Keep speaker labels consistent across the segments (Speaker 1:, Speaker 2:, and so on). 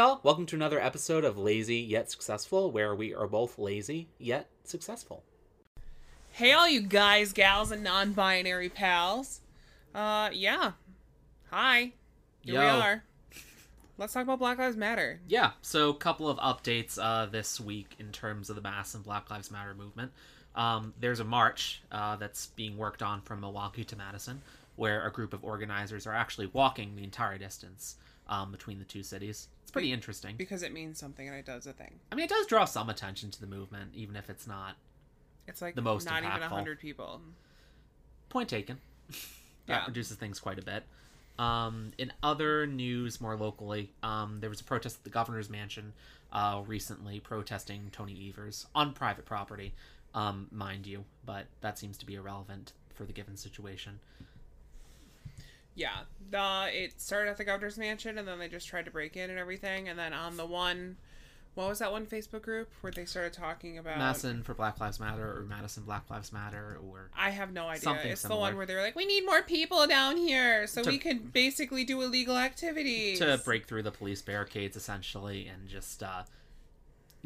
Speaker 1: y'all. Welcome to another episode of Lazy Yet Successful, where we are both lazy yet successful.
Speaker 2: Hey, all you guys, gals, and non binary pals. Uh, yeah. Hi. Here we are. Let's talk about Black Lives Matter.
Speaker 1: Yeah, so a couple of updates uh, this week in terms of the Mass and Black Lives Matter movement. Um, there's a march uh, that's being worked on from Milwaukee to Madison, where a group of organizers are actually walking the entire distance um, between the two cities. It's pretty interesting.
Speaker 2: Because it means something and it does a thing.
Speaker 1: I mean, it does draw some attention to the movement, even if it's not.
Speaker 2: It's like
Speaker 1: The most
Speaker 2: not even
Speaker 1: impactful.
Speaker 2: a hundred people.
Speaker 1: Point taken. that
Speaker 2: Yeah.
Speaker 1: reduces things quite a bit. Um, in other news, more locally, um, there was a protest at the governor's mansion uh, recently protesting Tony Evers on private property, um, mind you, but that seems to be irrelevant for the given situation.
Speaker 2: Yeah. Uh, it started at the governor's mansion and then they just tried to break in and everything. And then on the one, what was that one Facebook group where they started talking about.
Speaker 1: Madison for Black Lives Matter or Madison Black Lives Matter or
Speaker 2: I have no idea.
Speaker 1: Something
Speaker 2: it's the one where they're like, we need more people down here so
Speaker 1: To-
Speaker 2: we can basically do illegal activities.
Speaker 1: to break through the police barricades essentially and just uh,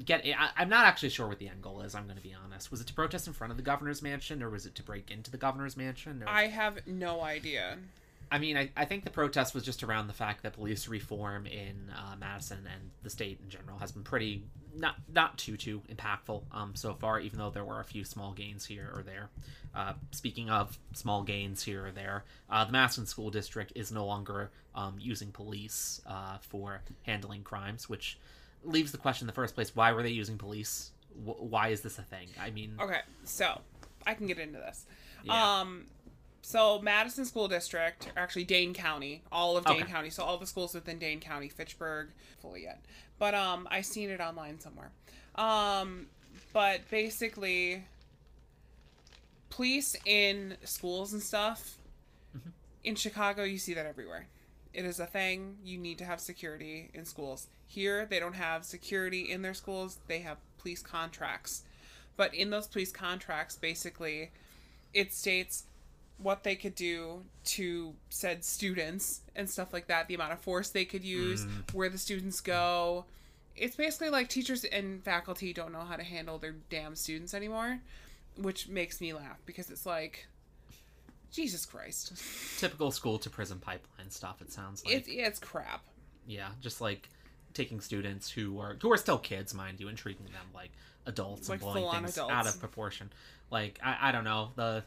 Speaker 1: get I, i'm not actually sure what the end goal is i'm going to be honest was it to protest in front of the governor's mansion or was it to break into the governor's mansion or...
Speaker 2: I have no idea.
Speaker 1: I mean, I, I think the protest was just around the fact that police reform in uh, Madison and the state in general has been pretty not not too too impactful um, so far. Even though there were a few small gains here or there. Uh, speaking of small gains here or there, uh, the Madison School District is no longer um, using police uh, for handling crimes, which leaves the question in the first place: Why were they using police? W- why is this a thing? I mean,
Speaker 2: Okay, so I can get into this.
Speaker 1: Yeah.
Speaker 2: Um, so Madison School District, or actually Dane County, all of Dane
Speaker 1: Okay.
Speaker 2: County, so all the schools within Dane County, Fitchburg, fully yet, but um, I seen it online somewhere. Um, but basically, police in schools and stuff.
Speaker 1: Mm-hmm.
Speaker 2: In Chicago, you see that everywhere. It is a thing. You need to have security in schools. Here, they don't have security in their schools. They have police contracts. But in those police contracts, basically, it states what they could do to said students and stuff like that, the amount of force they could use, mm. where the students go. It's basically like teachers and faculty don't know how to handle their damn students anymore, which makes me laugh because it's like, Jesus Christ.
Speaker 1: typical school to prison pipeline stuff. It sounds like
Speaker 2: It's, it's crap.
Speaker 1: Yeah, just like taking students who are who are still kids, mind you, and treating them like adults
Speaker 2: Like
Speaker 1: and blowing things
Speaker 2: adults.
Speaker 1: out of proportion. Like I, I don't know the,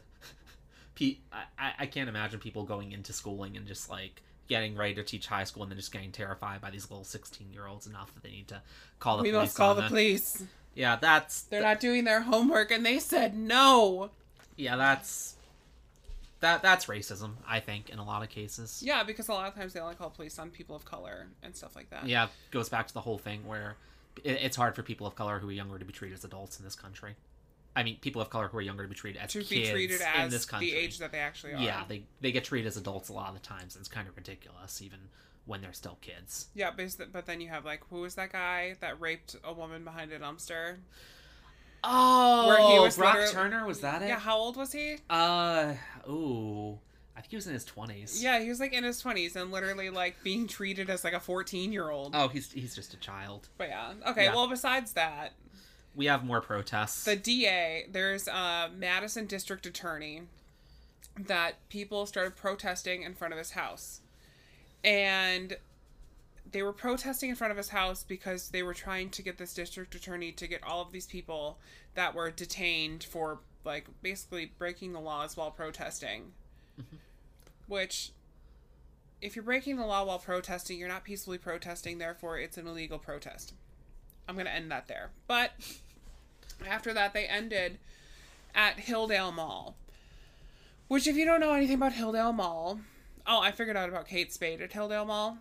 Speaker 1: pe- I, I- can't imagine people going into schooling and just like getting ready to teach high school and then just getting terrified by these little sixteen year olds enough that they need to call the
Speaker 2: we
Speaker 1: police.
Speaker 2: We must call the
Speaker 1: them.
Speaker 2: police.
Speaker 1: Yeah, that's
Speaker 2: They're not doing their homework and they said no.
Speaker 1: yeah, that's that that's racism. I think in a lot of cases.
Speaker 2: Yeah, because a lot of times they only call police on people of color and stuff like that.
Speaker 1: yeah goes back to the whole thing where it, it's hard for people of color who are younger to be treated as adults in this country i mean people of color who are younger to be treated as
Speaker 2: To
Speaker 1: kids
Speaker 2: be treated
Speaker 1: in
Speaker 2: as
Speaker 1: this country
Speaker 2: the age that they actually are.
Speaker 1: yeah they, they get treated as adults a lot of the times and it's kind of ridiculous even when they're still kids
Speaker 2: Yeah, but, but then you have like who was that guy that raped a woman behind a dumpster?
Speaker 1: oh
Speaker 2: Where he was
Speaker 1: brock turner was that it
Speaker 2: Yeah, how old was he?
Speaker 1: uh ooh i think he was in his 20s
Speaker 2: Yeah, he was like in his twenties and literally like being treated as like a fourteen year old.
Speaker 1: oh he's he's just a child
Speaker 2: But yeah, okay.
Speaker 1: Yeah.
Speaker 2: Well, besides that,
Speaker 1: we have more protests
Speaker 2: the DA, there's a Madison District Attorney that people started protesting in front of his house. And they were protesting in front of his house because they were trying to get this district attorney to get all of these people that were detained for like basically breaking the laws while protesting. Mm-hmm. Which if you're breaking the law while protesting, you're not peacefully protesting, therefore it's an illegal protest. I'm going to end that there. But after that, they ended at Hilldale Mall. Which, if you don't know anything about Hilldale Mall, oh, I figured out about Kate Spade at Hilldale Mall.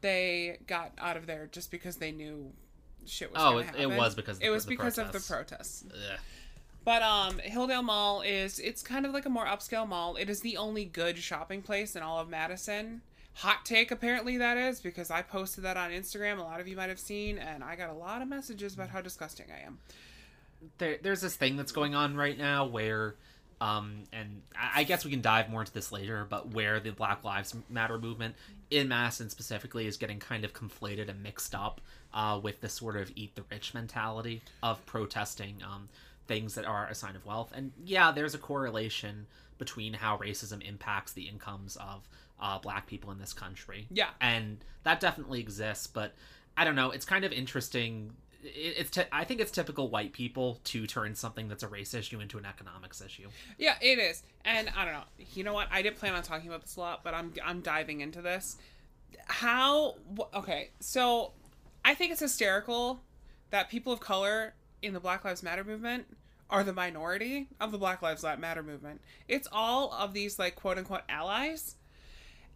Speaker 2: They got out of there just because they knew shit was.
Speaker 1: Oh, it- it was because of
Speaker 2: it was
Speaker 1: the
Speaker 2: because of the
Speaker 1: protests.
Speaker 2: protests.
Speaker 1: Ugh.
Speaker 2: But um, Hilldale Mall is it's kind of like a more upscale mall. It is the only good shopping place in all of Madison. Hot take, apparently that is because I posted that on Instagram. A lot of you might have seen, and I got a lot of messages about how disgusting I am.
Speaker 1: there, there's this thing that's going on right now where Um, and I guess we can dive more into this later, but where the Black Lives Matter movement in Madison specifically is getting kind of conflated and mixed up uh, with this sort of eat the rich mentality of protesting um, things that are a sign of wealth. And yeah, there's a correlation between how racism impacts the incomes of uh, black people in this country.
Speaker 2: Yeah.
Speaker 1: And that definitely exists, but I don't know. It's kind of interesting. It- It's t- I think it's typical white people to turn something that's a race issue into an economics issue.
Speaker 2: Yeah, it is. And I don't know. You know what? I didn't plan on talking about this a lot, but I'm I'm diving into this. How okay, so I think it's hysterical that people of color in the Black Lives Matter movement are the minority of the Black Lives Matter movement. It's all of these like quote unquote allies.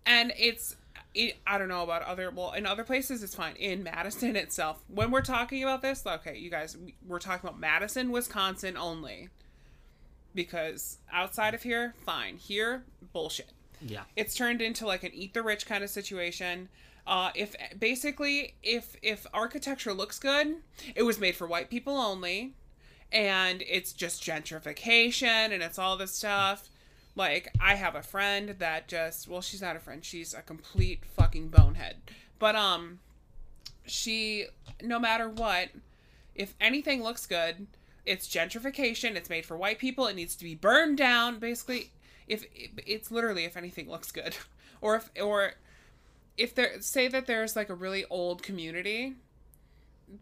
Speaker 2: And it's it, I don't know about other well in other places it's fine. In Madison itself, when we're talking about this, okay, you guys, we- we're talking about Madison, Wisconsin only because outside of here, fine. Here, bullshit.
Speaker 1: Yeah.
Speaker 2: It's turned into like an eat the rich kind of situation. Uh, if basically if if architecture looks good, it was made for white people only, and it's just gentrification and it's all this stuff. Like I have a friend that just well, she's not a friend. She's a complete fucking bonehead. But um, she no matter what, if anything looks good, it's gentrification. It's made for white people. It needs to be burned down. Basically, if it's literally if anything looks good, or if or if there say that there's like a really old community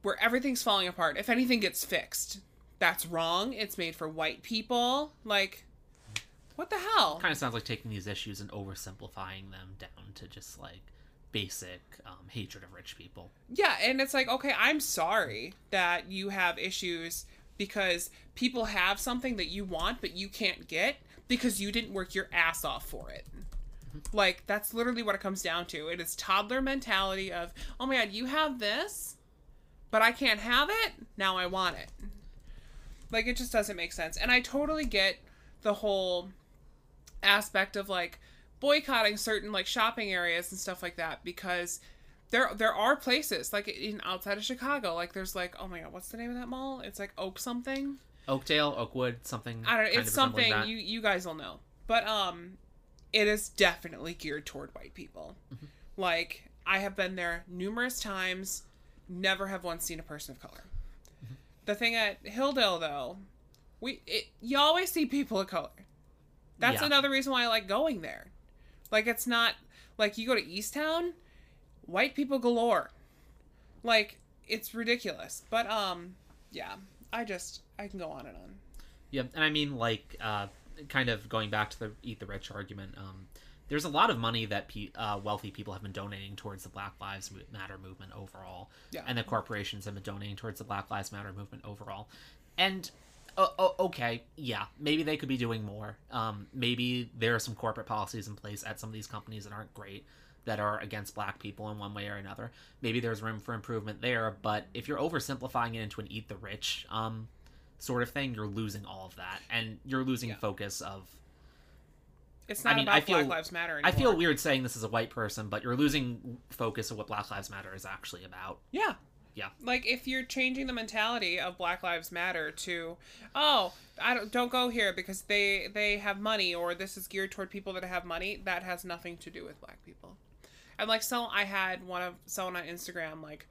Speaker 2: where everything's falling apart. If anything gets fixed, that's wrong. It's made for white people. Like, what the hell?
Speaker 1: Kind of sounds like taking these issues and oversimplifying them down to just like basic um, hatred of rich people.
Speaker 2: Yeah, and it's like, okay, I'm sorry that you have issues because people have something that you want but you can't get because you didn't work your ass off for it. Like that's literally what it comes down to. It is toddler mentality of, "Oh my god, you have this, but I can't have it. Now I want it." Like it just doesn't make sense. And I totally get the whole aspect of like boycotting certain like shopping areas and stuff like that because there there are places like in outside of Chicago like there's like oh my god what's the name of that mall? It's like Oak something.
Speaker 1: Oakdale, Oakwood, something.
Speaker 2: I don't know it's something you you guys will know. But um it is definitely geared toward white people.
Speaker 1: Mm-hmm.
Speaker 2: like I have been there numerous times. Never have once seen a person of color.
Speaker 1: Mm-hmm.
Speaker 2: the thing at Hilldale though we it, you always see people of color that's
Speaker 1: Yeah.
Speaker 2: another reason why I like going there like it's not like you go to East Towne, white people galore. Like it's ridiculous. But um yeah, I just I can go on and on.
Speaker 1: Yeah, and I mean, like, uh, kind of going back to the eat the rich argument. Um, there's a lot of money that pe- uh, wealthy people have been donating towards the Black Lives Matter movement overall,
Speaker 2: Yeah.
Speaker 1: and the corporations have been donating towards the Black Lives Matter movement overall. And uh, o- okay, yeah, maybe they could be doing more. Um, maybe there are some corporate policies in place at some of these companies that aren't great, that are against black people in one way or another. Maybe there's room for improvement there. But if you're oversimplifying it into an eat the rich um, sort of thing, you're losing all of that, and you're losing
Speaker 2: Yeah.
Speaker 1: focus of
Speaker 2: It's not
Speaker 1: I mean,
Speaker 2: about
Speaker 1: I feel-
Speaker 2: Black Lives Matter anymore.
Speaker 1: I feel weird saying this as a white person, but you're losing focus of what Black Lives Matter is actually about.
Speaker 2: Yeah.
Speaker 1: Yeah.
Speaker 2: Like if you're changing the mentality of Black Lives Matter to, oh, I don't don't go here because they they have money or this is geared toward people that have money, that has nothing to do with black people. And like so I had one of someone on Instagram like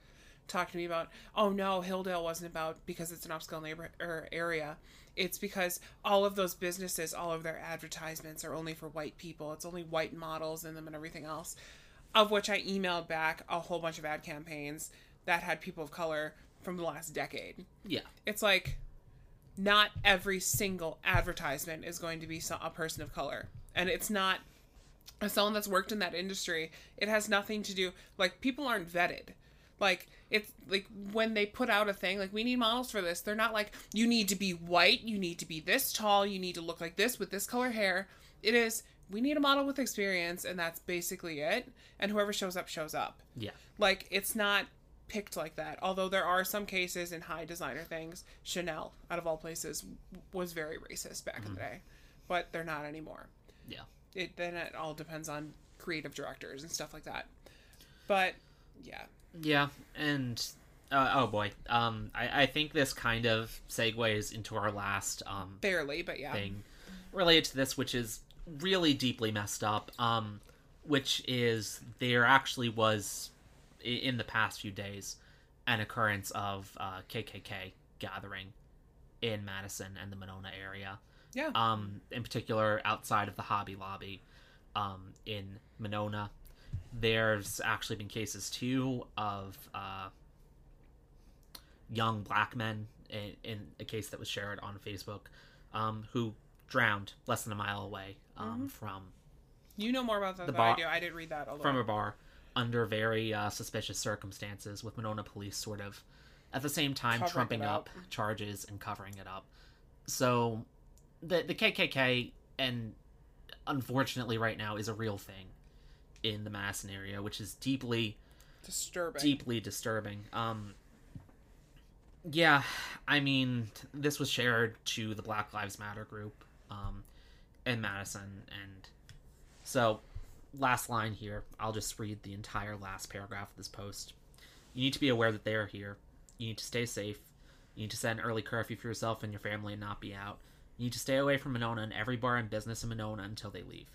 Speaker 2: talk to me about, oh no, Hilldale wasn't about because it's an upscale neighbor or area. It's because all of those businesses, all of their advertisements are only for white people. It's only white models in them and everything else. Of which I emailed back a whole bunch of ad campaigns that had people of color from the last decade.
Speaker 1: Yeah.
Speaker 2: It's like not every single advertisement is going to be a person of color. And it's not as someone that's worked in that industry, it has nothing to do like people aren't vetted. Like it's like when they put out a thing like we need models for this, they're not like you need to be white, you need to be this tall, you need to look like this with this color hair. It is we need a model with experience and that's basically it and whoever shows up shows up.
Speaker 1: Yeah.
Speaker 2: Like it's not picked like that. Although there are some cases in high designer things, Chanel out of all places was very racist back in the day, but they're not anymore
Speaker 1: Yeah.
Speaker 2: it then it all depends on creative directors and stuff like that. But yeah,
Speaker 1: Yeah. And uh, oh boy, um, I, I think this kind of segues into our last um
Speaker 2: barely, but yeah.
Speaker 1: thing. related to this, which is really deeply messed up. Um, which is there actually was in the past few days an occurrence of uh, KKK gathering in Madison and the Monona area.
Speaker 2: Yeah.
Speaker 1: Um, in particular, outside of the Hobby Lobby, um, in Monona, there's actually been cases too of uh, young black men in, in a case that was shared on Facebook, um, who drowned less than a mile away um, from
Speaker 2: You know more about that
Speaker 1: The
Speaker 2: than I do. I didn't read that. Although.
Speaker 1: from a bar under very uh, suspicious circumstances, with Monona police sort of at the same time
Speaker 2: Covering
Speaker 1: trumping up
Speaker 2: up.
Speaker 1: charges and covering it up. So the the KKK and unfortunately right now is a real thing in the Madison area, which is deeply
Speaker 2: disturbing.
Speaker 1: deeply disturbing. Um, yeah, I mean, this was shared to the Black Lives Matter group um, in Madison, and so last line here. I'll just read the entire last paragraph of this post. You need to be aware that they are here. You need to stay safe. You need to set an early curfew for yourself and your family and not be out. You need to stay away from Monona and every bar and business in Monona until they leave.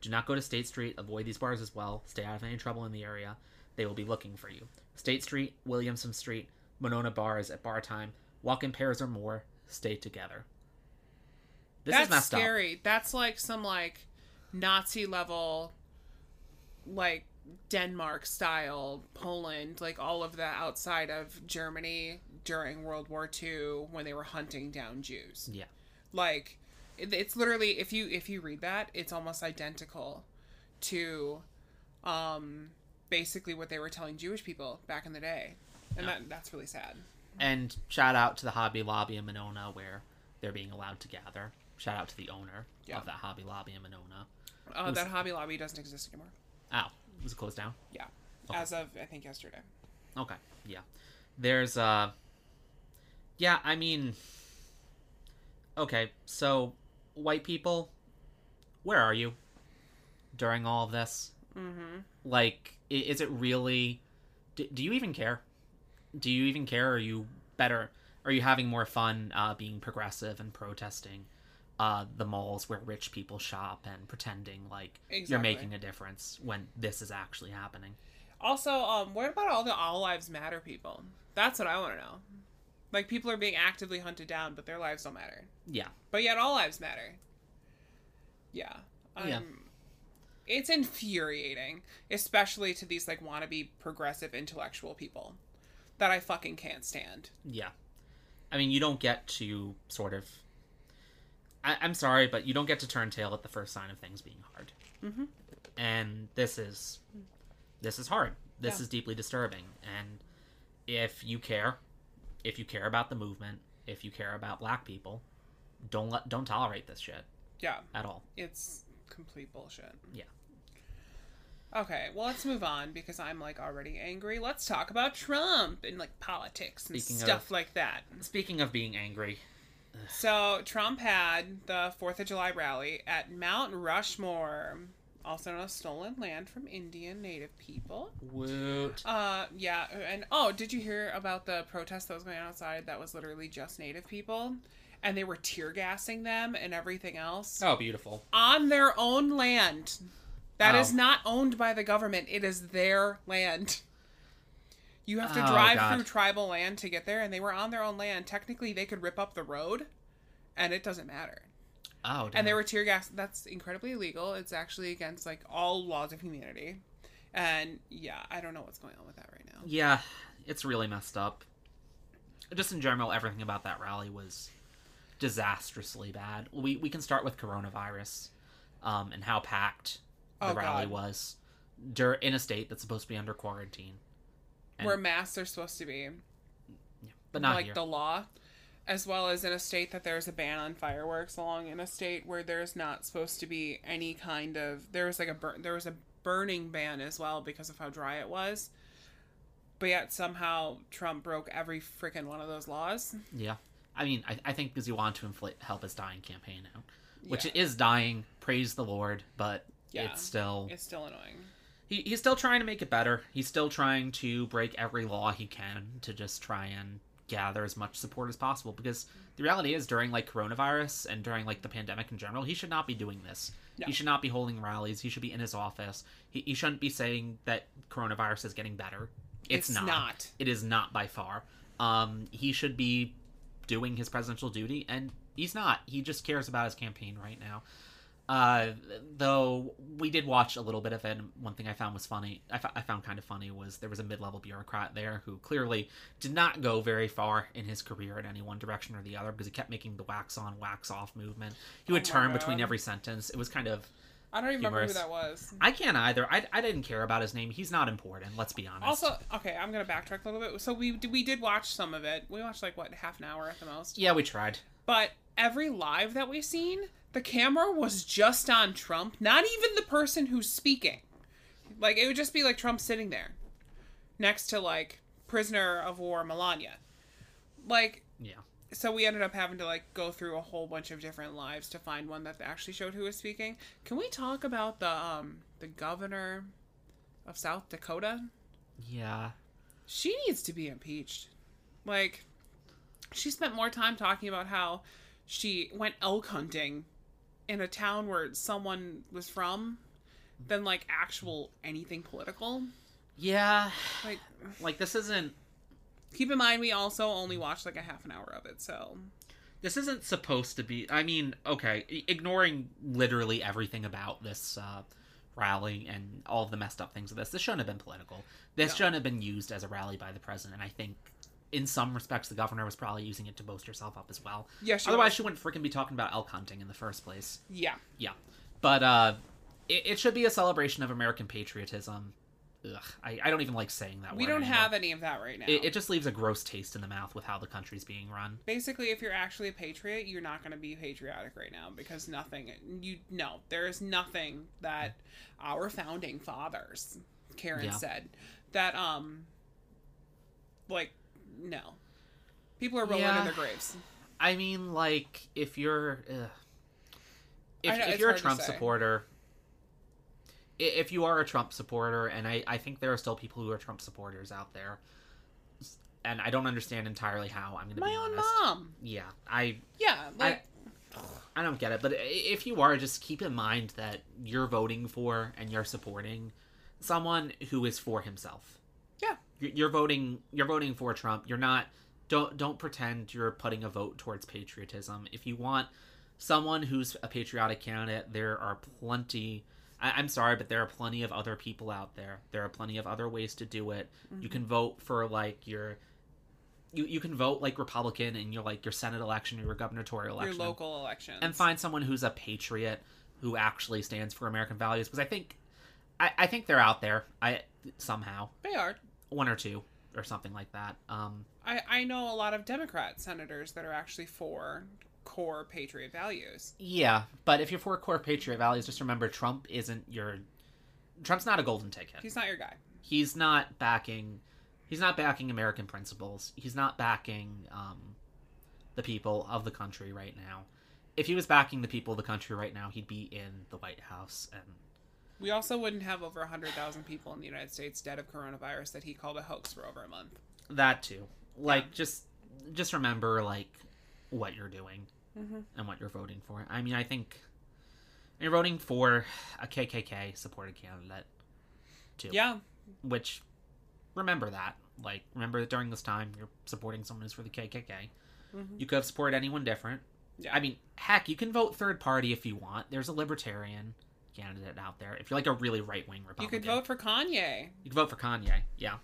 Speaker 1: Do not go to State Street. Avoid these bars as well. Stay out of any trouble in the area. They will be looking for you. State Street, Williamson Street, Monona bars at bar time. Walk in pairs or more. Stay together. This
Speaker 2: That's
Speaker 1: is messed up.
Speaker 2: scary. That's like some like Nazi level, like Denmark style, Poland, like all of the outside of Germany during World War II when they were hunting down Jews.
Speaker 1: Yeah.
Speaker 2: Like it's literally if you if you read that, it's almost identical to um basically what they were telling Jewish people back in the day. And
Speaker 1: Yeah.
Speaker 2: that that's really sad.
Speaker 1: And shout out to the Hobby Lobby in Monona where they're being allowed to gather. Shout out to the owner
Speaker 2: Yeah.
Speaker 1: of that Hobby Lobby in Monona.
Speaker 2: Uh, that Hobby Lobby doesn't exist anymore.
Speaker 1: Oh, was it closed down?
Speaker 2: Yeah.
Speaker 1: Okay.
Speaker 2: As of I think yesterday.
Speaker 1: Okay, yeah. There's uh Yeah, I mean Okay, so white people, where are you during all of this?
Speaker 2: Mhm.
Speaker 1: Like is it really do, do you even care? Do you even care? Are you better? Are you having more fun uh, being progressive and protesting uh, the malls where rich people shop and pretending like you're making a difference when this is actually happening?
Speaker 2: Also, um, what about all the All Lives Matter people? That's what I want to know. Like, people are being actively hunted down, but their lives don't matter.
Speaker 1: Yeah,
Speaker 2: But yet, all lives matter. Yeah. Um,
Speaker 1: Yeah.
Speaker 2: It's infuriating, especially to these, like, wannabe progressive intellectual people that I fucking can't stand.
Speaker 1: yeah. I mean, you don't get to sort of. I, I'm sorry, but you don't get to turn tail at the first sign of things being hard.
Speaker 2: Mhm.
Speaker 1: And this is, this is hard. This
Speaker 2: Yeah.
Speaker 1: is deeply disturbing. And if you care, if you care about the movement, if you care about black people, don't let don't tolerate this shit
Speaker 2: Yeah.
Speaker 1: at all.
Speaker 2: It's complete bullshit.
Speaker 1: Yeah.
Speaker 2: Okay, well, let's move on because I'm like already angry. Let's talk about Trump and like politics and
Speaker 1: Speaking
Speaker 2: stuff
Speaker 1: of-
Speaker 2: like that.
Speaker 1: Speaking of being angry,
Speaker 2: So, Trump had the 4th of July rally at Mount Rushmore, also known as stolen land from Indian native people.
Speaker 1: woot.
Speaker 2: Uh, yeah, and oh, did you hear about the protest that was going on outside that was literally just native people? And they were tear gassing them and everything else
Speaker 1: Oh, beautiful.
Speaker 2: on their own land. That is not owned by the government. It is their land. You have to
Speaker 1: Oh,
Speaker 2: drive
Speaker 1: God.
Speaker 2: through tribal land to get there, and they were on their own land. Technically, they could rip up the road, and it doesn't matter.
Speaker 1: Oh, damn.
Speaker 2: And they were tear gas. That's incredibly illegal. It's actually against like all laws of humanity. And yeah, I don't know what's going on with that right now.
Speaker 1: Yeah, it's really messed up. Just in general, everything about that rally was disastrously bad. We we can start with coronavirus, um, and how packed the
Speaker 2: Oh,
Speaker 1: rally
Speaker 2: God.
Speaker 1: was, dur- in a state that's supposed to be under quarantine. And-
Speaker 2: Where masks are supposed to be,
Speaker 1: But not
Speaker 2: like
Speaker 1: here.
Speaker 2: the law, as well as in a state that there's a ban on fireworks, along in a state where there's not supposed to be any kind of there was like a bur- there was a burning ban as well because of how dry it was. But yet somehow Trump broke every freaking one of those laws.
Speaker 1: Yeah, I mean, I, I think because he wanted to inflate help his dying campaign out, which
Speaker 2: Yeah.
Speaker 1: it is dying. Praise the Lord, but
Speaker 2: Yeah.
Speaker 1: it's still
Speaker 2: It's still annoying.
Speaker 1: He, he's still trying to make it better. He's still trying to break every law he can to just try and gather as much support as possible because the reality is during like coronavirus and during like the pandemic in general, he should not be doing this.
Speaker 2: No.
Speaker 1: He should not be holding rallies. He should be in his office. He, he shouldn't be saying that coronavirus is getting better. It's,
Speaker 2: It's
Speaker 1: not.
Speaker 2: not.
Speaker 1: It is not by far. Um, he should be doing his presidential duty, and he's not. He just cares about his campaign right now. Uh, though we did watch a little bit of it. And one thing I found was funny. I, found kind of funny was there was a mid-level bureaucrat there who clearly did not go very far in his career in any one direction or the other because he kept making the wax on, wax off movement. He would
Speaker 2: Oh
Speaker 1: turn between every sentence. It was kind of.
Speaker 2: I don't even remember who that was.
Speaker 1: I can't either. I, I didn't care about his name. He's not important. Let's be honest.
Speaker 2: Also, okay, I'm gonna backtrack a little bit. So we we did watch some of it. We watched like what half an hour at the most.
Speaker 1: yeah, we tried.
Speaker 2: But every live that we've seen, the camera was just on Trump, not even the person who's speaking. Like it would just be like Trump sitting there next to like prisoner of war Melania. Like
Speaker 1: Yeah.
Speaker 2: so we ended up having to like go through a whole bunch of different lives to find one that actually showed who was speaking. Can we talk about the um the governor of South Dakota?
Speaker 1: Yeah.
Speaker 2: she needs to be impeached. Like, she spent more time talking about how she went elk hunting in a town where someone was from than like actual anything political.
Speaker 1: Yeah.
Speaker 2: Like,
Speaker 1: Like this isn't
Speaker 2: keep in mind we also only watched like a half an hour of it, so
Speaker 1: this isn't supposed to be i mean okay ignoring literally everything about this uh, rally and all the messed up things of this this shouldn't have been political this
Speaker 2: No.
Speaker 1: shouldn't have been used as a rally by the president and i think in some respects the governor was probably using it to boast herself up as well
Speaker 2: yeah. She
Speaker 1: otherwise
Speaker 2: was-
Speaker 1: she wouldn't freaking be talking about elk hunting in the first place
Speaker 2: yeah,
Speaker 1: yeah but uh it, it should be a celebration of american patriotism Ugh, I, I don't even like saying that
Speaker 2: we don't
Speaker 1: anymore.
Speaker 2: have any of that right now.
Speaker 1: it, it just leaves a gross taste in the mouth with how the country's being run
Speaker 2: Basically, if you're actually a patriot, you're not going to be patriotic right now because nothing. You no, there is nothing that our founding fathers, Karen
Speaker 1: Yeah.
Speaker 2: said, that um, like, no, people are rolling
Speaker 1: Yeah.
Speaker 2: in their graves.
Speaker 1: I mean, like, if you're, ugh. if,
Speaker 2: know,
Speaker 1: if you're a Trump supporter, if you are a Trump supporter, and I, I think there are still people who are Trump supporters out there, and I don't understand entirely how. I'm gonna
Speaker 2: My
Speaker 1: be
Speaker 2: own
Speaker 1: honest.
Speaker 2: mom.
Speaker 1: Yeah, I,
Speaker 2: Yeah, like
Speaker 1: I don't get it. But if you are, just keep in mind that you're voting for and you're supporting someone who is for himself. You're voting. You're voting for Trump. You're not. Don't don't pretend you're putting a vote towards patriotism. If you want someone who's a patriotic candidate, there are plenty. I, I'm sorry, but there are plenty of other people out there. There are plenty of other ways to do it. You can mm-hmm. vote for like your. You, you can vote like Republican in your like your Senate election or your gubernatorial election.
Speaker 2: your local election.
Speaker 1: and find someone who's a patriot who actually stands for American values because I think I, I think they're out there I somehow
Speaker 2: They are.
Speaker 1: One or two or something like that um
Speaker 2: I I know a lot of Democrat senators that are actually for core patriot values.
Speaker 1: yeah but if you're for core patriot values just remember Trump isn't your Trump's not a golden ticket
Speaker 2: He's not your guy.
Speaker 1: he's not backing he's not backing American principles he's not backing um the people of the country right now if he was backing the people of the country right now he'd be in the White House and
Speaker 2: We also wouldn't have over 100,000 people in the United States dead of coronavirus that he called a hoax for over a month.
Speaker 1: that too like just just remember like what you're doing
Speaker 2: Mhm.
Speaker 1: and what you're voting for i mean i think you're voting for a kkk supported candidate too
Speaker 2: Yeah.
Speaker 1: which remember that like remember that during this time you're supporting someone who's for the kkk
Speaker 2: Mhm.
Speaker 1: you could have supported anyone different
Speaker 2: Yeah.
Speaker 1: i mean heck you can vote third party if you want there's a libertarian candidate out there if you're like a really right-wing Republican, You
Speaker 2: could vote for Kanye.
Speaker 1: you could vote for kanye yeah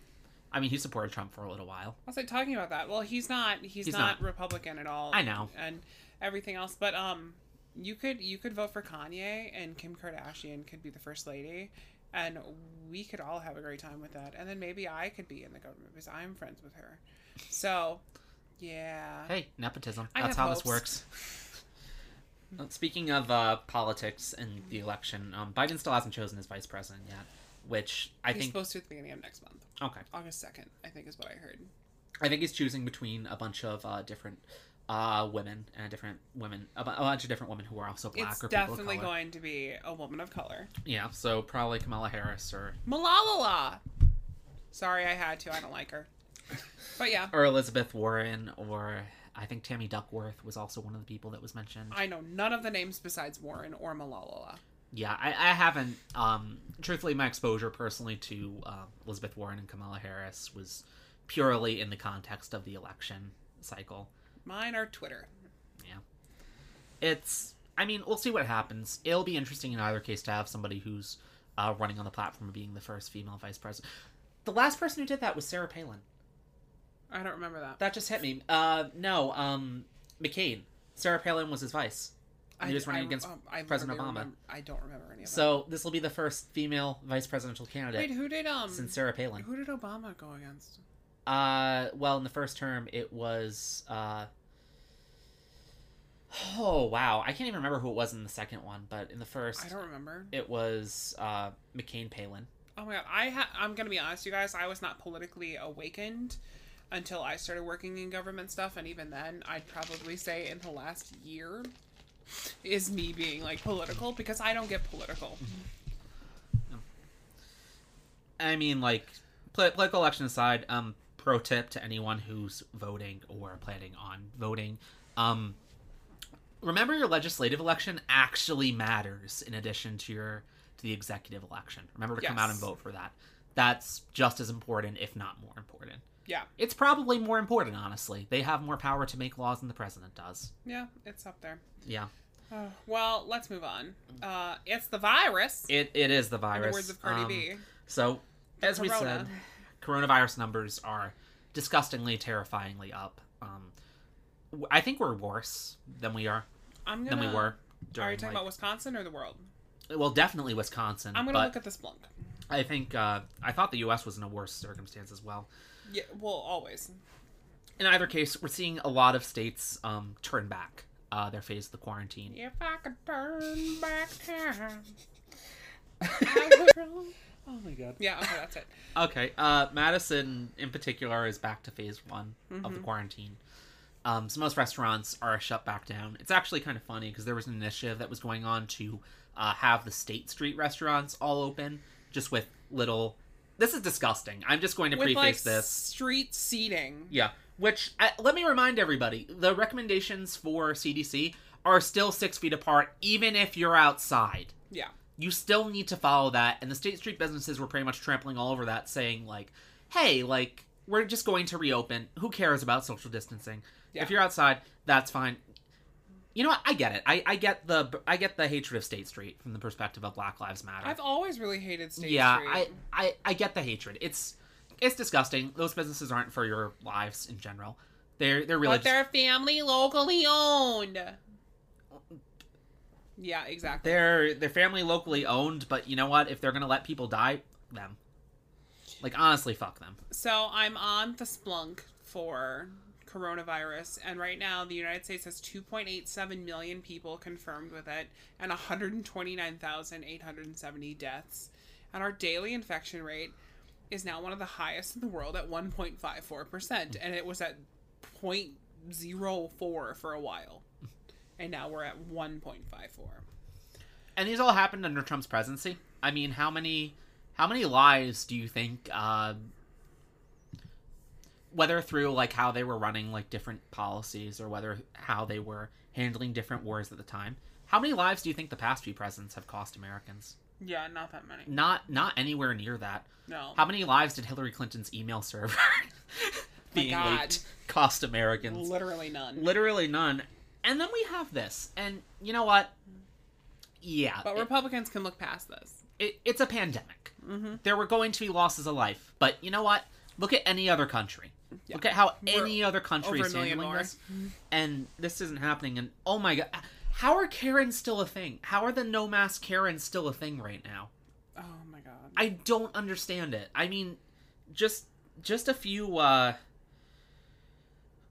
Speaker 1: i mean he supported trump for a little while
Speaker 2: I was like talking about that. Well, he's not. He's,
Speaker 1: He's
Speaker 2: not,
Speaker 1: not.
Speaker 2: Republican at all.
Speaker 1: I know.
Speaker 2: And everything else, but um, you could you could vote for Kanye, and Kim Kardashian could be the first lady, and we could all have a great time with that. And then maybe I could be in the government because I'm friends with her. So, yeah.
Speaker 1: Hey, nepotism. That's how this works. Uh, Speaking of uh, politics and the election, um, Biden still hasn't chosen his vice president yet, which I
Speaker 2: he's
Speaker 1: think.
Speaker 2: supposed to at the beginning of next month,
Speaker 1: Okay,
Speaker 2: August second, I think is what I heard.
Speaker 1: I think he's choosing between a bunch of uh, different uh, women and different women, a, bunch of different women who are also black
Speaker 2: it's
Speaker 1: or
Speaker 2: definitely going to be a woman of color.
Speaker 1: Yeah, so probably Kamala Harris or
Speaker 2: Malala. Sorry, I had to. I don't like her. But yeah,
Speaker 1: or Elizabeth Warren, or I think Tammy Duckworth was also one of the people that was mentioned.
Speaker 2: I know none of the names besides Warren or Malala.
Speaker 1: Yeah, I, I haven't. Um, truthfully, my exposure personally to uh, Elizabeth Warren and Kamala Harris was purely in the context of the election cycle.
Speaker 2: Mine are Twitter.
Speaker 1: Yeah, it's. I mean, we'll see what happens. It'll be interesting in either case to have somebody who's uh, running on the platform of being the first female vice president. The last person who did that was Sarah Palin.
Speaker 2: I don't remember that.
Speaker 1: That just hit me. Uh, no, um, McCain. Sarah Palin was his vice.
Speaker 2: I,
Speaker 1: He was running
Speaker 2: I-
Speaker 1: against
Speaker 2: um,
Speaker 1: President Obama.
Speaker 2: remem- I don't remember any of that.
Speaker 1: So this will be the first female vice presidential candidate.
Speaker 2: wait, who did um
Speaker 1: since Sarah Palin.
Speaker 2: who did Obama go against?
Speaker 1: Uh, well, in the first term, it was. Uh, oh wow, I can't even remember who it was in the second one, but in the first,
Speaker 2: I don't remember.
Speaker 1: it was uh, McCain Palin.
Speaker 2: Oh my god, I ha- I'm gonna be honest, you guys. I was not politically awakened until I started working in government stuff, and even then, I'd probably say in the last year is me being like political because I don't get political.
Speaker 1: I mean, like, political election aside, um, pro tip to anyone who's voting or planning on voting, um, remember your legislative election actually matters in addition to your to the executive election. Remember to come out and vote for that. That's just as important, if not more important.
Speaker 2: Yeah,
Speaker 1: It's probably more important, honestly. They have more power to make laws than the president does.
Speaker 2: yeah, it's up there.
Speaker 1: Yeah,
Speaker 2: Oh, well, let's move on. Uh, it's the virus.
Speaker 1: it, it is the
Speaker 2: in
Speaker 1: virus.
Speaker 2: the words of Cardi
Speaker 1: Um,
Speaker 2: B.
Speaker 1: So, as we said, coronavirus numbers are disgustingly, terrifyingly up. Um, I think we're worse than we are
Speaker 2: I'm
Speaker 1: than
Speaker 2: gonna.
Speaker 1: we were.
Speaker 2: Are you talking
Speaker 1: like-
Speaker 2: about Wisconsin or the world?
Speaker 1: well, definitely Wisconsin.
Speaker 2: I'm gonna look at this Splunk.
Speaker 1: I think uh, I thought the U.S. was in a worse circumstance as well.
Speaker 2: Yeah, well, always.
Speaker 1: In either case, we're seeing a lot of states um, turn back uh, their phase of the quarantine.
Speaker 2: If I could turn back time, I would.
Speaker 1: Oh my god.
Speaker 2: Yeah, okay, that's it.
Speaker 1: Okay, uh, Madison in particular is back to phase one of
Speaker 2: Mm-hmm.
Speaker 1: the quarantine. Um, so most restaurants are shut back down. It's actually kind of funny because there was an initiative that was going on to uh, have the State Street restaurants all open, just with little. This is disgusting. I'm just going to
Speaker 2: With like
Speaker 1: preface this.
Speaker 2: street seating.
Speaker 1: Yeah. Which uh, let me remind everybody: the recommendations for CDC are still six feet apart, even if you're outside
Speaker 2: Yeah.
Speaker 1: you still need to follow that and the state street businesses were pretty much trampling all over that saying like hey like we're just going to reopen who cares about social distancing
Speaker 2: Yeah.
Speaker 1: if you're outside that's fine you know what? I get it. I, I get the i get the hatred of state street from the perspective of black lives matter.
Speaker 2: I've always really hated State
Speaker 1: yeah
Speaker 2: Street.
Speaker 1: I, I i get the hatred. It's it's disgusting. Those businesses aren't for your lives in general. They're they're really
Speaker 2: but they're family locally owned. Yeah, exactly.
Speaker 1: they're they're family locally owned but you know what? If they're gonna let people die them. Like honestly fuck them.
Speaker 2: So I'm on the Splunk for coronavirus, and right now the United States has 2.87 million people confirmed with it, and 129,870 deaths. And our daily infection rate is now one of the highest in the world at 1.54%, and it was at 0.04 for a while. And now we're at 1.54.
Speaker 1: and these all happened under trump's presidency i mean how many how many lives do you think uh whether through like how they were running like different policies or whether how they were handling different wars at the time how many lives do you think the past few presidents have cost americans
Speaker 2: Yeah, not that many.
Speaker 1: not not anywhere near that
Speaker 2: No.
Speaker 1: how many lives did hillary clinton's email server being
Speaker 2: God.
Speaker 1: leaked cost americans
Speaker 2: Literally none.
Speaker 1: literally none and then we have this and you know what yeah
Speaker 2: But
Speaker 1: it-
Speaker 2: Republicans can look past this.
Speaker 1: it, it's a pandemic.
Speaker 2: Mm-hmm.
Speaker 1: There were going to be losses of life, but you know what? Look at any other country.
Speaker 2: Yeah.
Speaker 1: Look at how
Speaker 2: We're
Speaker 1: any other country is handling
Speaker 2: more.
Speaker 1: this, and this isn't happening. And oh my god, how are Karens still a thing? How are the no mask Karens still a thing right now?
Speaker 2: Oh my god.
Speaker 1: I don't understand it. I mean, just just a few. uh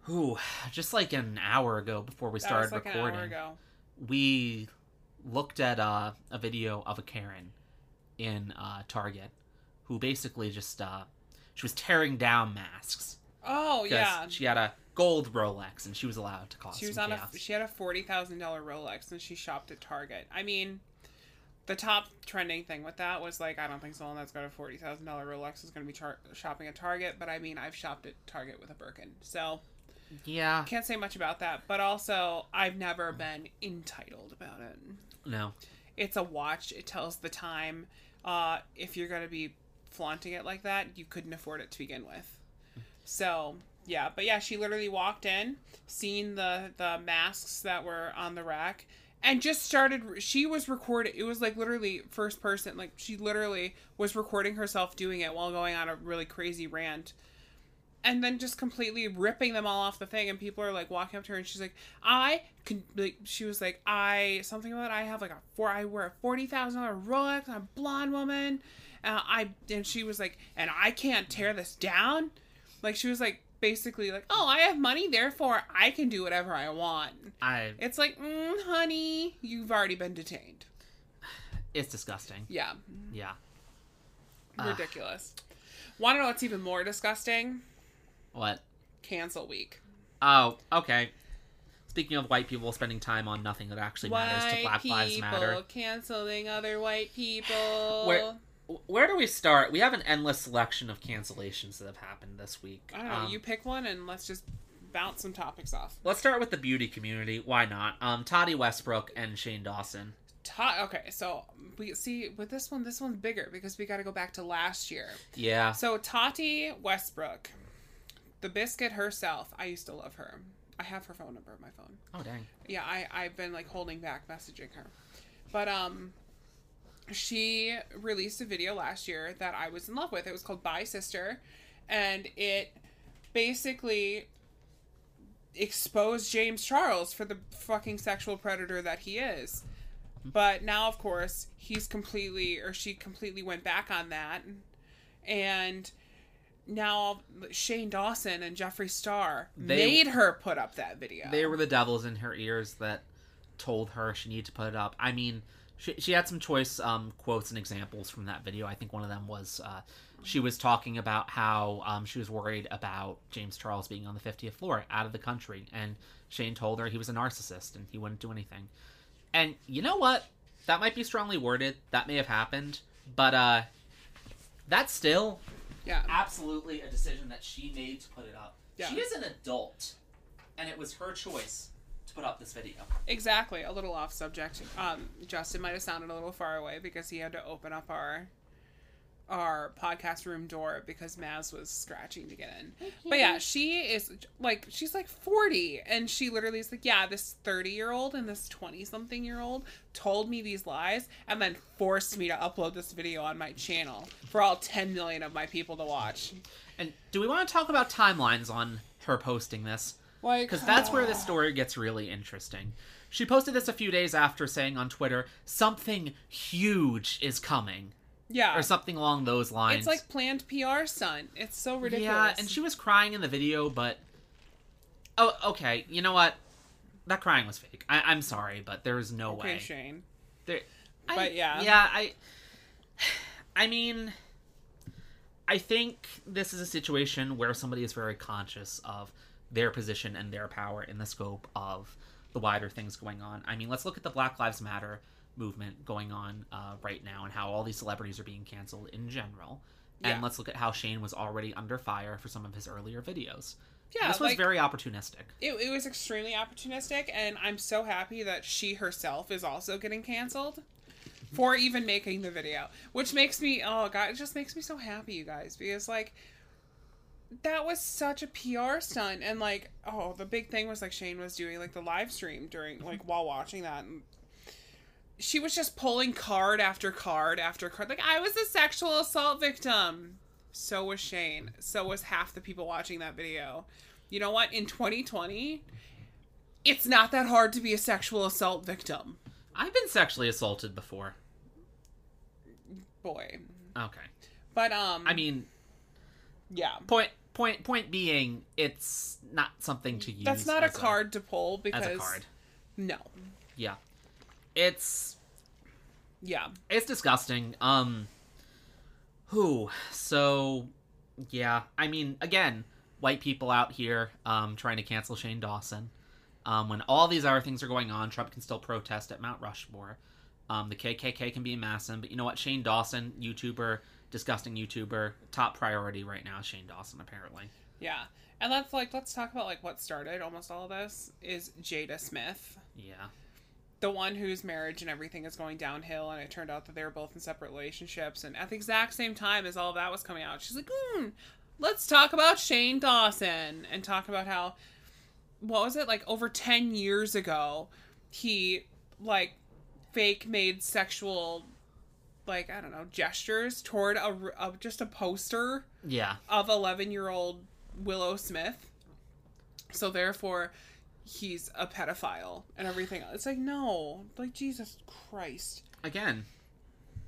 Speaker 1: Ooh, just like an hour ago before we started
Speaker 2: like
Speaker 1: recording
Speaker 2: an hour ago.
Speaker 1: we looked at uh, a video of a Karen in uh, Target who basically just uh, she was tearing down masks
Speaker 2: Oh yeah.
Speaker 1: she had a gold Rolex and she was allowed to cause
Speaker 2: She was on a she had a forty thousand dollar Rolex and she shopped at Target. I mean, the top trending thing with that was like, I don't think someone that's got a forty thousand dollar Rolex is going to be char- shopping at Target. But I mean, I've shopped at Target with a Birkin, so
Speaker 1: Yeah.
Speaker 2: can't say much about that. But also, I've never been entitled about it.
Speaker 1: No.
Speaker 2: It's a watch. It tells the time. Uh, if you're going to be flaunting it like that, you couldn't afford it to begin with. So yeah, but yeah, she literally walked in, seen the the masks that were on the rack, and just started. She was recording. It was like literally first person. Like she literally was recording herself doing it while going on a really crazy rant. And then just completely ripping them all off the thing, and people are like walking up to her, and she's like, "I can." Like she was like, "I something about I have like a four. I wear a forty thousand dollar Rolex. I'm a blonde woman. Uh, I and she was like, and I can't tear this down. Like she was like basically like, oh, I have money, therefore I can do whatever I want.
Speaker 1: I.
Speaker 2: It's like, mm, honey, you've already been detained.
Speaker 1: It's disgusting.
Speaker 2: Yeah,
Speaker 1: Yeah.
Speaker 2: Ridiculous. Want to know what's even more disgusting?
Speaker 1: What?
Speaker 2: Cancel week.
Speaker 1: Oh, okay. Speaking of white people spending time on nothing that actually matters to Black Lives Matter.
Speaker 2: canceling other white people.
Speaker 1: Where- Where do we start? We have an endless selection of cancellations that have happened this week.
Speaker 2: I don't know.
Speaker 1: Um,
Speaker 2: you pick one and let's just bounce some topics off.
Speaker 1: Let's start with the beauty community. Why not? Um, Tati Westbrook and Shane Dawson.
Speaker 2: Ta- okay, so we see with this one, this one's bigger because we got to go back to last year.
Speaker 1: Yeah.
Speaker 2: So Tati Westbrook, the biscuit herself. I used to love her. I have her phone number on my phone.
Speaker 1: Oh dang.
Speaker 2: Yeah, I I've been like holding back messaging her, but um, she released a video last year that I was in love with. It was called Bye Sister, and it basically exposed James Charles for the fucking sexual predator that he is. Hmm. But now, of course, he's completely, or she completely went back on that. And now Shane Dawson and Jeffree Star
Speaker 1: They-
Speaker 2: made her put up that video.
Speaker 1: They were the devils in her ears that told her she needed to put it up. I mean, she, she had some choice um, quotes and examples from that video. I think one of them was uh, she was talking about how um, she was worried about James Charles being on the 50th floor out of the country. And Shane told her he was a narcissist and he wouldn't do anything. And you know what? That might be strongly worded. That may have happened. But uh, that's still
Speaker 2: yeah.
Speaker 1: absolutely a decision that she made to put it up.
Speaker 2: Yeah.
Speaker 1: She is an adult, and it was her choice put up this video.
Speaker 2: Exactly. A little off subject. Um, Justin might have sounded a little far away because he had to open up our our podcast room door because Maz was scratching to get in. But yeah, she is like she's like 40 and she literally is like, yeah, this 30-year-old and this 20-something year old told me these lies and then forced me to upload this video on my channel for all 10 million of my people to watch.
Speaker 1: And do we want to talk about timelines on her posting this?
Speaker 2: Like
Speaker 1: Because that's where this ah. story gets really interesting. She posted this a few days after saying on Twitter, something huge is coming,
Speaker 2: yeah.
Speaker 1: or something along those lines.
Speaker 2: It's like planned PR stunt. It's so ridiculous.
Speaker 1: Yeah, and she was crying in the video, but. Oh, okay. You know what? That crying was fake. I- I'm sorry, but there's no
Speaker 2: okay,
Speaker 1: way.
Speaker 2: Shane.
Speaker 1: There, I-
Speaker 2: But yeah.
Speaker 1: yeah. I, I mean, I think this is a situation where somebody is very conscious of their position and their power in the scope of the wider things going on. I mean, let's look at the Black Lives Matter movement going on uh, right now and how all these celebrities are being canceled in general. And let's look at how Shane was already under fire for some of his earlier videos.
Speaker 2: Yeah,
Speaker 1: this was
Speaker 2: like-
Speaker 1: very opportunistic.
Speaker 2: It, it was extremely opportunistic, and I'm so happy that she herself is also getting canceled for even making the video, which makes me oh god, it just makes me so happy, you guys, because like that was such a PR stunt, and like oh, the big thing was like Shane was doing like the live stream during like while watching that, and she was just pulling card after card after card, like I was a sexual assault victim. So was Shane. So was half the people watching that video. You know what? In 2020, it's not that hard to be a sexual assault victim.
Speaker 1: I've been sexually assaulted before.
Speaker 2: Boy.
Speaker 1: Okay.
Speaker 2: But um
Speaker 1: I mean,
Speaker 2: yeah.
Speaker 1: point point point being it's not something to use
Speaker 2: That's not a card to pull because
Speaker 1: as a card.
Speaker 2: No.
Speaker 1: yeah. It's
Speaker 2: Yeah.
Speaker 1: it's disgusting. Um who so yeah. I mean again white people out here um trying to cancel shane dawson. Um when all these other things are going on trump can still protest at mount rushmore. Um, the KKK can be in but you know what? Shane Dawson, YouTuber, disgusting YouTuber, top priority right now. is Shane Dawson, apparently.
Speaker 2: Yeah. And let's like let's talk about like what started almost all of this is Jada Smith.
Speaker 1: Yeah.
Speaker 2: The one whose marriage and everything is going downhill, and it turned out that they were both in separate relationships. And at the exact same time as all of that was coming out, she's like, hmm, let's talk about Shane Dawson and talk about how, what was it, like over 10 years ago, he, like, fake made sexual, like, I don't know, gestures toward a, a just a poster
Speaker 1: Yeah.
Speaker 2: of 11 year old Willow Smith. So therefore, he's a pedophile and everything. It's like, no, like, Jesus Christ.
Speaker 1: Again,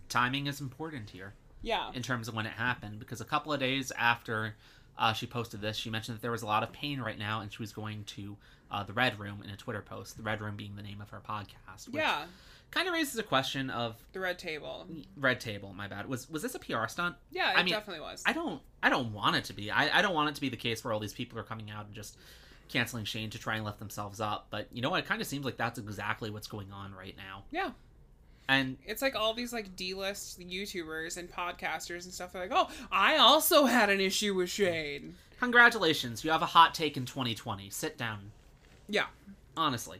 Speaker 1: timing is important here
Speaker 2: Yeah.
Speaker 1: in terms of when it happened because a couple of days after uh, she posted this, she mentioned that there was a lot of pain right now and she was going to uh, the Red Room in a Twitter post. The Red Room being the name of her podcast. Which
Speaker 2: Yeah.
Speaker 1: Kind of raises a question of
Speaker 2: The red table.
Speaker 1: Red Table. My bad. Was was this a PR stunt?
Speaker 2: Yeah, it
Speaker 1: I mean,
Speaker 2: definitely was.
Speaker 1: I don't I don't want it to be. I, I don't want it to be the case where all these people are coming out and just canceling Shane to try and lift themselves up. But you know what? It kind of seems like that's exactly what's going on right now.
Speaker 2: yeah.
Speaker 1: And
Speaker 2: It's like all these like D-list YouTubers and podcasters and stuff. They're like, oh, I also had an issue with Shane.
Speaker 1: congratulations, you have a hot take in 2020. Sit down.
Speaker 2: Yeah.
Speaker 1: Honestly.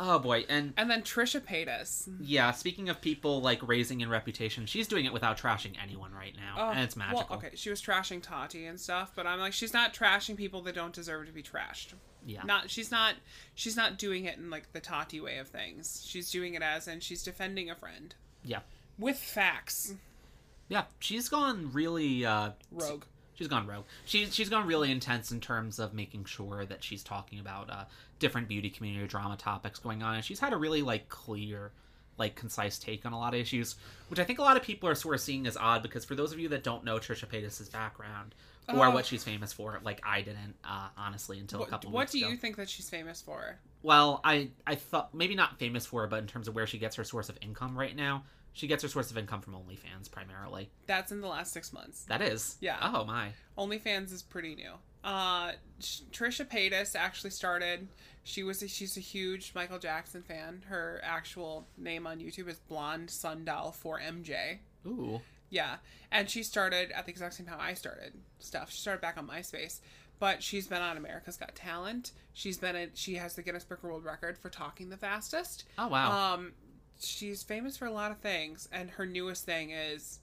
Speaker 1: Oh boy, and
Speaker 2: And then Trisha Paytas.
Speaker 1: yeah, speaking of people like raising in reputation, she's doing it without trashing anyone right now,
Speaker 2: Oh,
Speaker 1: and it's magical.
Speaker 2: Well, okay, she was trashing Tati and stuff, but I'm like, she's not trashing people that don't deserve to be trashed.
Speaker 1: Yeah,
Speaker 2: Not, she's not, she's not doing it in like the Tati way of things. She's doing it as and she's defending a friend
Speaker 1: yeah,
Speaker 2: with facts.
Speaker 1: yeah. She's gone really uh,
Speaker 2: Rogue.
Speaker 1: She's gone rogue. She's she's gone really intense in terms of making sure that she's talking about uh, different beauty community drama topics going on, and she's had a really like clear, like concise take on a lot of issues, which I think a lot of people are sort of seeing as odd because for those of you that don't know Trisha Paytas' background or
Speaker 2: Oh.
Speaker 1: what she's famous for, like I didn't uh, honestly until a couple.
Speaker 2: what do
Speaker 1: ago.
Speaker 2: you think that she's famous for?
Speaker 1: Well, I I thought maybe not famous for, but in terms of where she gets her source of income right now, she gets her source of income from OnlyFans primarily.
Speaker 2: That's in the last six months.
Speaker 1: That is,
Speaker 2: Yeah.
Speaker 1: Oh my,
Speaker 2: OnlyFans is pretty new. Uh, Trisha Paytas actually started. She was a, she's a huge Michael Jackson fan. Her actual name on YouTube is Blonde Sundoll for MJ.
Speaker 1: ooh,
Speaker 2: Yeah, and she started at the exact same time I started stuff. She started back on MySpace, but she's been on America's Got Talent. She's been in, she has the Guinness Book of World Record for talking the fastest.
Speaker 1: oh wow.
Speaker 2: Um, she's famous for a lot of things, and her newest thing is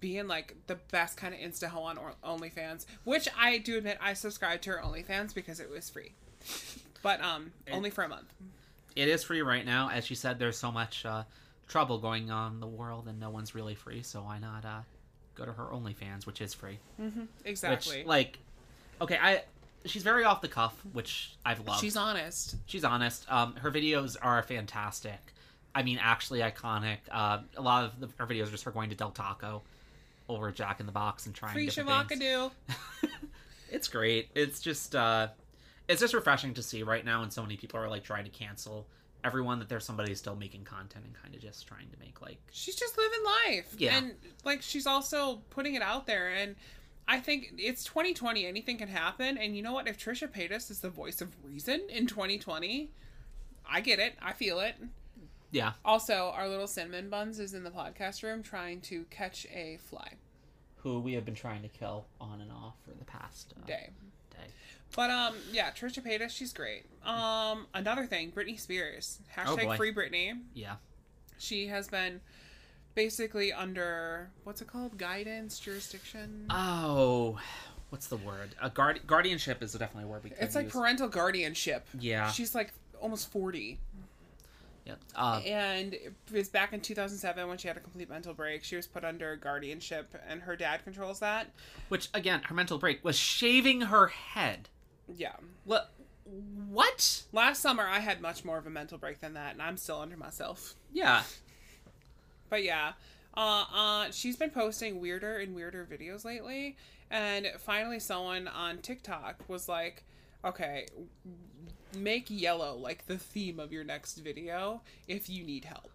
Speaker 2: being like the best kind of insta hoe on or- OnlyFans, which I do admit I subscribed to her OnlyFans because it was free, but um, only for a month.
Speaker 1: it is free right now. As she said, there's so much uh, trouble going on in the world, and no one's really free. So why not uh, go to her OnlyFans, which is free?
Speaker 2: Mm-hmm, Exactly.
Speaker 1: Which, like, okay, I she's very off the cuff, which I've loved.
Speaker 2: she's honest.
Speaker 1: she's honest. Um, her videos are fantastic. I mean, actually iconic. Uh, a lot of the, her videos are just her going to Del Taco over Jack in the Box and trying
Speaker 2: Free. Shavakadu.
Speaker 1: it's great. It's just uh it's just refreshing to see right now and so many people are like trying to cancel everyone that there's somebody still making content and kind of just trying to make like
Speaker 2: She's just living life.
Speaker 1: Yeah.
Speaker 2: And like she's also putting it out there and I think it's 2020. Anything can happen. And you know what? If Trisha Paytas is the voice of reason in 2020, I get it. I feel it.
Speaker 1: Yeah.
Speaker 2: Also, our little cinnamon buns is in the podcast room trying to catch a fly
Speaker 1: Who we have been trying to kill on and off for the past uh,
Speaker 2: day.
Speaker 1: day.
Speaker 2: But um, yeah, Trisha Paytas, she's great. Um, another thing, Britney Spears,
Speaker 1: Oh,
Speaker 2: hashtag
Speaker 1: boy.
Speaker 2: free Britney.
Speaker 1: Yeah.
Speaker 2: She has been basically under what's it called, guidance, jurisdiction.
Speaker 1: Oh, what's the word? A guard guardianship is definitely a word we can
Speaker 2: it's like
Speaker 1: use.
Speaker 2: parental guardianship.
Speaker 1: Yeah.
Speaker 2: She's like almost forty,
Speaker 1: yeah. Uh,
Speaker 2: and it was back in two thousand seven when she had a complete mental break. She was put under guardianship, and her dad controls that.
Speaker 1: which again, her mental break was shaving her head.
Speaker 2: Yeah.
Speaker 1: What? What?
Speaker 2: Last summer, I had much more of a mental break than that, and I'm still under myself.
Speaker 1: Yeah.
Speaker 2: But yeah, uh, uh, she's been posting weirder and weirder videos lately, and finally, someone on TikTok was like, "Okay, make yellow like the theme of your next video if you need help."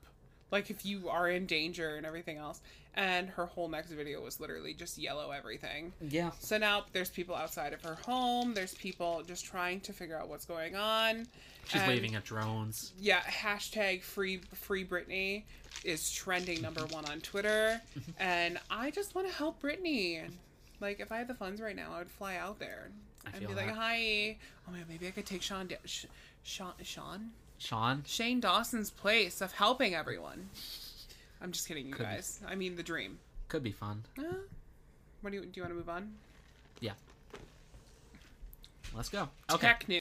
Speaker 2: like if you are in danger and everything else. And her whole next video was literally just yellow everything.
Speaker 1: Yeah.
Speaker 2: So now there's people outside of her home. There's people just trying to figure out what's going on.
Speaker 1: She's
Speaker 2: And-
Speaker 1: waving at drones.
Speaker 2: Yeah, hashtag free free Britney is trending number one on Twitter, and I just want to help Britney. Like, if I had the funds right now, I would fly out there
Speaker 1: I
Speaker 2: and be like,
Speaker 1: that.
Speaker 2: "Hi, oh man, maybe I could take Sean, da- Sh- Sean, Sean,
Speaker 1: Sean?
Speaker 2: Shane Dawson's place of helping everyone." I'm just kidding, you
Speaker 1: Could be.
Speaker 2: guys. I mean, the dream.
Speaker 1: Could be fun.
Speaker 2: Uh, what do you do? You want to move on?
Speaker 1: Yeah. Let's go. Okay.
Speaker 2: Tech news.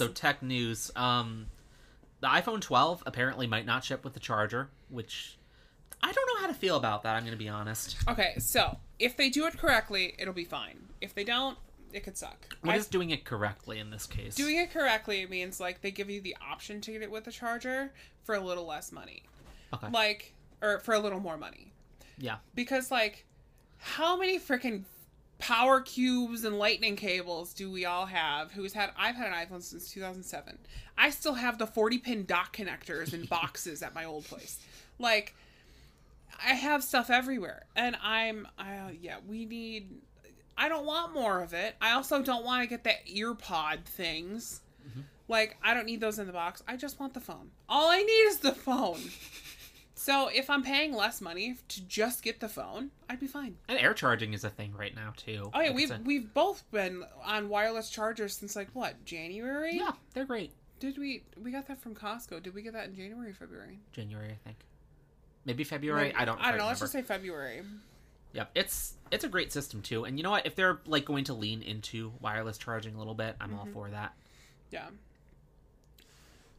Speaker 2: News.
Speaker 1: So tech news. Um, the iPhone 12 apparently might not ship with the charger, which I don't know how to feel about that. I'm going to be honest.
Speaker 2: okay, so if they do it correctly, it'll be fine. If they don't, it could suck.
Speaker 1: What
Speaker 2: I-
Speaker 1: is doing it correctly in this case?
Speaker 2: Doing it correctly means like they give you the option to get it with a charger for a little less money.
Speaker 1: Okay.
Speaker 2: Like or for a little more money.
Speaker 1: yeah.
Speaker 2: Because like how many freaking power cubes and lightning cables do we all have who's had I've had an iPhone since 2007. I still have the 40 pin dock connectors and boxes at my old place. Like I have stuff everywhere and I'm I yeah, we need I don't want more of it. I also don't want to get the ear pod things. Mm-hmm. Like I don't need those in the box. I just want the phone. All I need is the phone. So if I'm paying less money to just get the phone, I'd be fine.
Speaker 1: And air charging is a thing right now too.
Speaker 2: Oh yeah,
Speaker 1: Like
Speaker 2: we've
Speaker 1: a-
Speaker 2: we've both been on wireless chargers since like what January?
Speaker 1: yeah, they're great.
Speaker 2: Did we we got that from Costco? Did we get that in January, or February?
Speaker 1: January, I think. Maybe February. I don't.
Speaker 2: I don't know.
Speaker 1: quite
Speaker 2: Let's just say February.
Speaker 1: Yep, it's it's a great system too. And you know what? If they're like going to lean into wireless charging a little bit, I'm
Speaker 2: Mm-hmm.
Speaker 1: all for that.
Speaker 2: Yeah.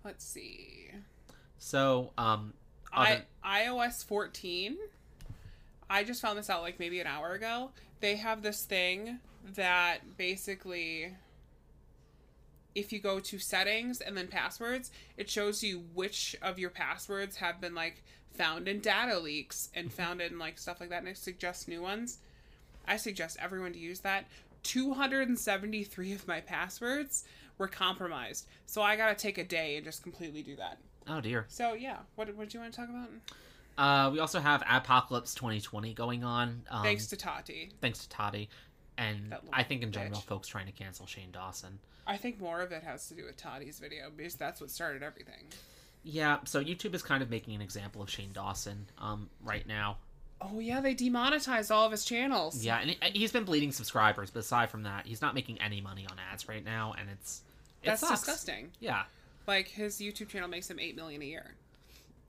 Speaker 2: Let's see.
Speaker 1: So, um,
Speaker 2: I iOS 14. I just found this out like maybe an hour ago. They have this thing that basically if you go to settings and then passwords, it shows you which of your passwords have been like found in data leaks and mm-hmm. found in like stuff like that and it suggests new ones. I suggest everyone to use that. 273 of my passwords were compromised. So I got to take a day and just completely do that.
Speaker 1: Oh dear.
Speaker 2: So yeah, what what do you want to talk about?
Speaker 1: Uh, we also have Apocalypse 2020 going on. Um,
Speaker 2: Thanks to Tati.
Speaker 1: thanks to Tati, and I think in general,
Speaker 2: bitch.
Speaker 1: folks trying to cancel Shane Dawson.
Speaker 2: I think more of it has to do with Tati's video because that's what started everything.
Speaker 1: Yeah, so YouTube is kind of making an example of Shane Dawson um, right now.
Speaker 2: Oh yeah, they demonetized all of his channels.
Speaker 1: Yeah, and he- he's been bleeding subscribers, but aside from that, he's not making any money on ads right now, and it's it
Speaker 2: that's
Speaker 1: sucks.
Speaker 2: disgusting.
Speaker 1: Yeah,
Speaker 2: Like his YouTube channel makes him eight million a year.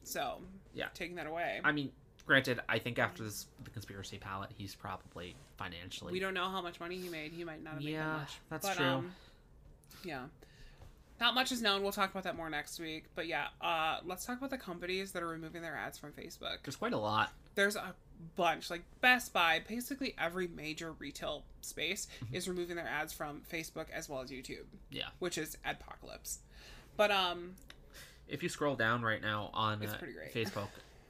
Speaker 2: So
Speaker 1: Yeah.
Speaker 2: taking that away,
Speaker 1: I mean, granted, I think after this the conspiracy palette, he's probably financially.
Speaker 2: we don't know how much money he made. He might not have made
Speaker 1: Yeah,
Speaker 2: that much.
Speaker 1: that's
Speaker 2: But,
Speaker 1: true.
Speaker 2: Um, yeah. Not much is known. We'll talk about that more next week. But yeah, uh, let's talk about the companies that are removing their ads from Facebook.
Speaker 1: There's quite a lot.
Speaker 2: there's a bunch like Best Buy, basically every major retail space
Speaker 1: Mm-hmm.
Speaker 2: is removing their ads from Facebook as well as YouTube,
Speaker 1: Yeah.
Speaker 2: which is Adpocalypse. But um
Speaker 1: If you scroll down right now on uh. Facebook,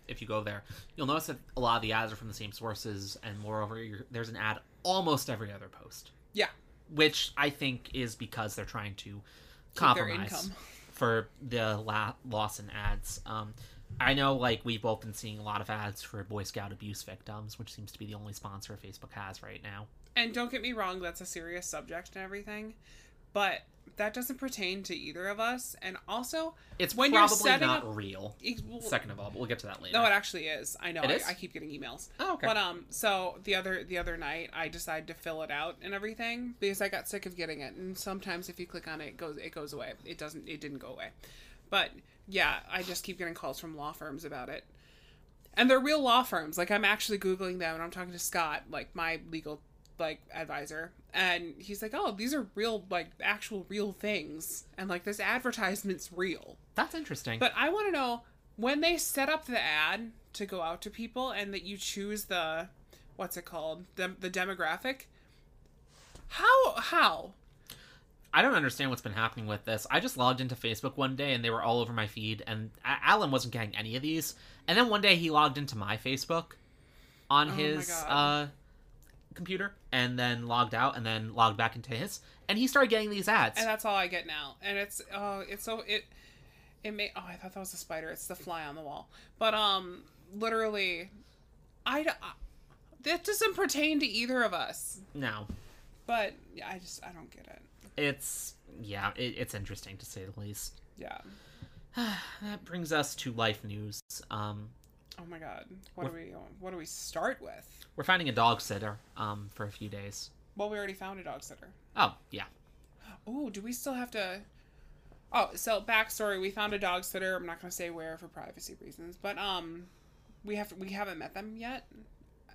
Speaker 1: if you go there, you'll notice that a lot of the ads are from the same sources, and moreover, you're, there's an ad almost every other post,
Speaker 2: yeah,
Speaker 1: which I think is because they're trying to
Speaker 2: Keep
Speaker 1: compromise for the la- loss in ads. Um, I know, like we've both been seeing a lot of ads for Boy Scout abuse victims, which seems to be the only sponsor Facebook has right now.
Speaker 2: and don't get me wrong, that's a serious subject and everything, but that doesn't pertain to either of us. And also,
Speaker 1: It's
Speaker 2: When you're
Speaker 1: probably
Speaker 2: setting
Speaker 1: not
Speaker 2: up-
Speaker 1: real.
Speaker 2: it- well,
Speaker 1: Second of all, but we'll get to that later.
Speaker 2: no, it actually is. I know.
Speaker 1: It
Speaker 2: I,
Speaker 1: is?
Speaker 2: I keep getting emails.
Speaker 1: oh, okay.
Speaker 2: But um, so the other the other night, I decided to fill it out and everything because I got sick of getting it. And sometimes if you click on it, it goes it goes away. It doesn't. It didn't go away. But yeah, I just keep getting calls from law firms about it, and they're real law firms. Like I'm actually googling them, and I'm talking to Scott, like my legal like advisor, and he's like, "Oh, these are real, like actual real things, and like this advertisement's real."
Speaker 1: That's interesting.
Speaker 2: But I want to know when they set up the ad to go out to people and that you choose the what's it called the, the demographic how how
Speaker 1: I don't understand what's been happening with this. I just logged into Facebook one day and they were all over my feed, and Alan wasn't getting any of these. And then one day he logged into my Facebook on
Speaker 2: Oh my
Speaker 1: his
Speaker 2: God.
Speaker 1: uh, computer, and then logged out, and then logged back into his, and he started getting these ads.
Speaker 2: and that's all i get now. And it's oh it's so it it may oh i thought that was a spider. It's the fly on the wall. But um literally i I- that doesn't pertain to either of us.
Speaker 1: No,
Speaker 2: but yeah, i just i don't get it.
Speaker 1: It's yeah, it, it's interesting to say the least.
Speaker 2: yeah.
Speaker 1: That brings us to life news. Um,
Speaker 2: oh my god what do we what do we start with
Speaker 1: we're finding a dog sitter um, for a few days.
Speaker 2: well we already found a dog sitter
Speaker 1: Oh yeah,
Speaker 2: Oh, do we still have to? Oh, so backstory: we found a dog sitter. I'm not going to say where for privacy reasons, but um, we have we haven't met them yet,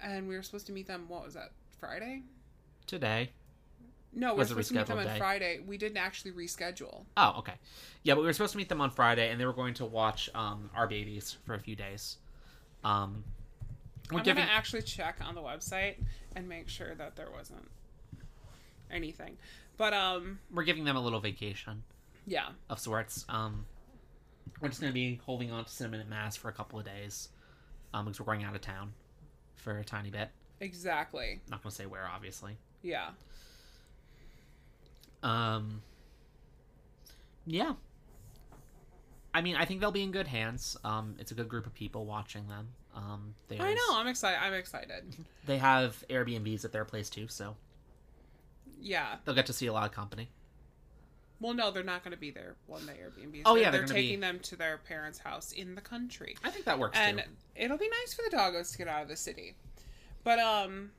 Speaker 2: and we were supposed to meet them. What was that? Friday?
Speaker 1: today.
Speaker 2: No, we we're supposed to meet them on
Speaker 1: day?
Speaker 2: Friday. We didn't actually reschedule.
Speaker 1: Oh, okay. Yeah, but we were supposed to meet them on Friday, and they were going to watch um, our babies for a few days. Um, we're
Speaker 2: I'm
Speaker 1: giving.
Speaker 2: gonna actually check on the website and make sure that there wasn't anything. But um,
Speaker 1: We're giving them a little vacation
Speaker 2: yeah,
Speaker 1: of sorts. Um, we're just going to be holding on to cinnamon and Maz for a couple of days, um, because we're going out of town for a tiny bit.
Speaker 2: exactly.
Speaker 1: Not going to say where, obviously.
Speaker 2: Yeah.
Speaker 1: Um, yeah. I mean, I think they'll be in good hands. Um, it's a good group of people watching them. Um,
Speaker 2: I know. I'm excited. I'm excited.
Speaker 1: They have Airbnbs at their place too, so
Speaker 2: Yeah.
Speaker 1: they'll get to see a lot of company.
Speaker 2: Well, no, they're not going to be there one day Airbnb.
Speaker 1: Oh,
Speaker 2: They're-
Speaker 1: yeah, they're
Speaker 2: they're,
Speaker 1: gonna be-
Speaker 2: taking them to their parents' house in the country,
Speaker 1: I think that works
Speaker 2: and
Speaker 1: too.
Speaker 2: it'll be nice for the doggos to get out of the city. But um,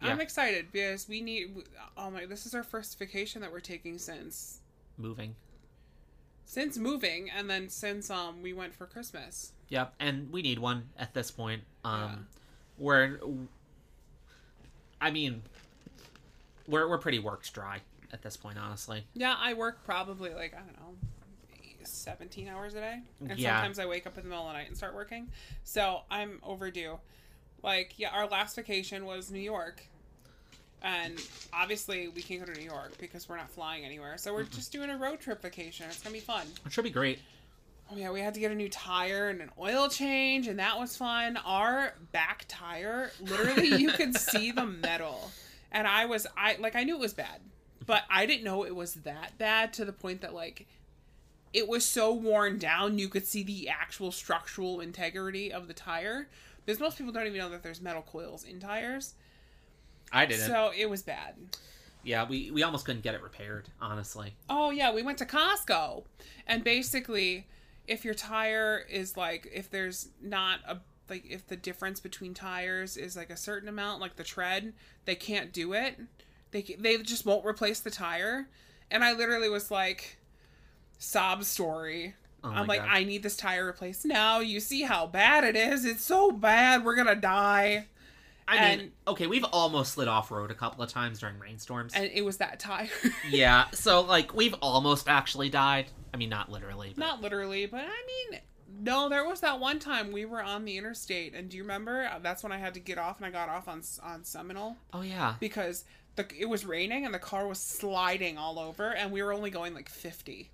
Speaker 2: I'm excited because we need. Oh my! This is our first vacation that we're taking since
Speaker 1: Moving.
Speaker 2: Since moving, and then since um we went for Christmas.
Speaker 1: Yep, and we need one at this point. Um,
Speaker 2: Yeah.
Speaker 1: we're, I mean, we're we're pretty worked dry at this point, honestly.
Speaker 2: Yeah, I work probably like I don't know. 17 hours a day and
Speaker 1: Yeah.
Speaker 2: sometimes i wake up in the middle of the night and start working so i'm overdue like yeah our last vacation was new york and obviously we can't go to new york because we're not flying anywhere. So we're just doing a road trip vacation. It's gonna be fun.
Speaker 1: It should be great.
Speaker 2: oh yeah we had to get a new tire and an oil change and that was fun. Our back tire literally you could see the metal. And i was i like i knew it was bad but i didn't know it was that bad to the point that like it was so worn down you could see the actual structural integrity of the tire. Because most people don't even know that there's metal coils in tires
Speaker 1: I didn't.
Speaker 2: so it was bad
Speaker 1: yeah, we we almost couldn't get it repaired, honestly.
Speaker 2: Oh yeah, we went to Costco, and basically, if your tire is like, if there's not a like, if the difference between tires is like a certain amount, like the tread, they can't do it. They they just won't replace the tire, and I literally was like, sob story.
Speaker 1: Oh
Speaker 2: I'm like,
Speaker 1: God.
Speaker 2: I need this tire replaced now. You see how bad it is. It's so bad. We're gonna die.
Speaker 1: I
Speaker 2: and-
Speaker 1: mean, okay, we've almost slid off road a couple of times during rainstorms.
Speaker 2: And it was that tire.
Speaker 1: yeah, so like we've almost actually died. I mean, not literally. But...
Speaker 2: Not literally, but I mean, no, there was that one time we were on the interstate, and do you remember? That's when I had to get off, and I got off on on Seminole
Speaker 1: Oh yeah.
Speaker 2: because the it was raining and the car was sliding all over, and we were only going like fifty.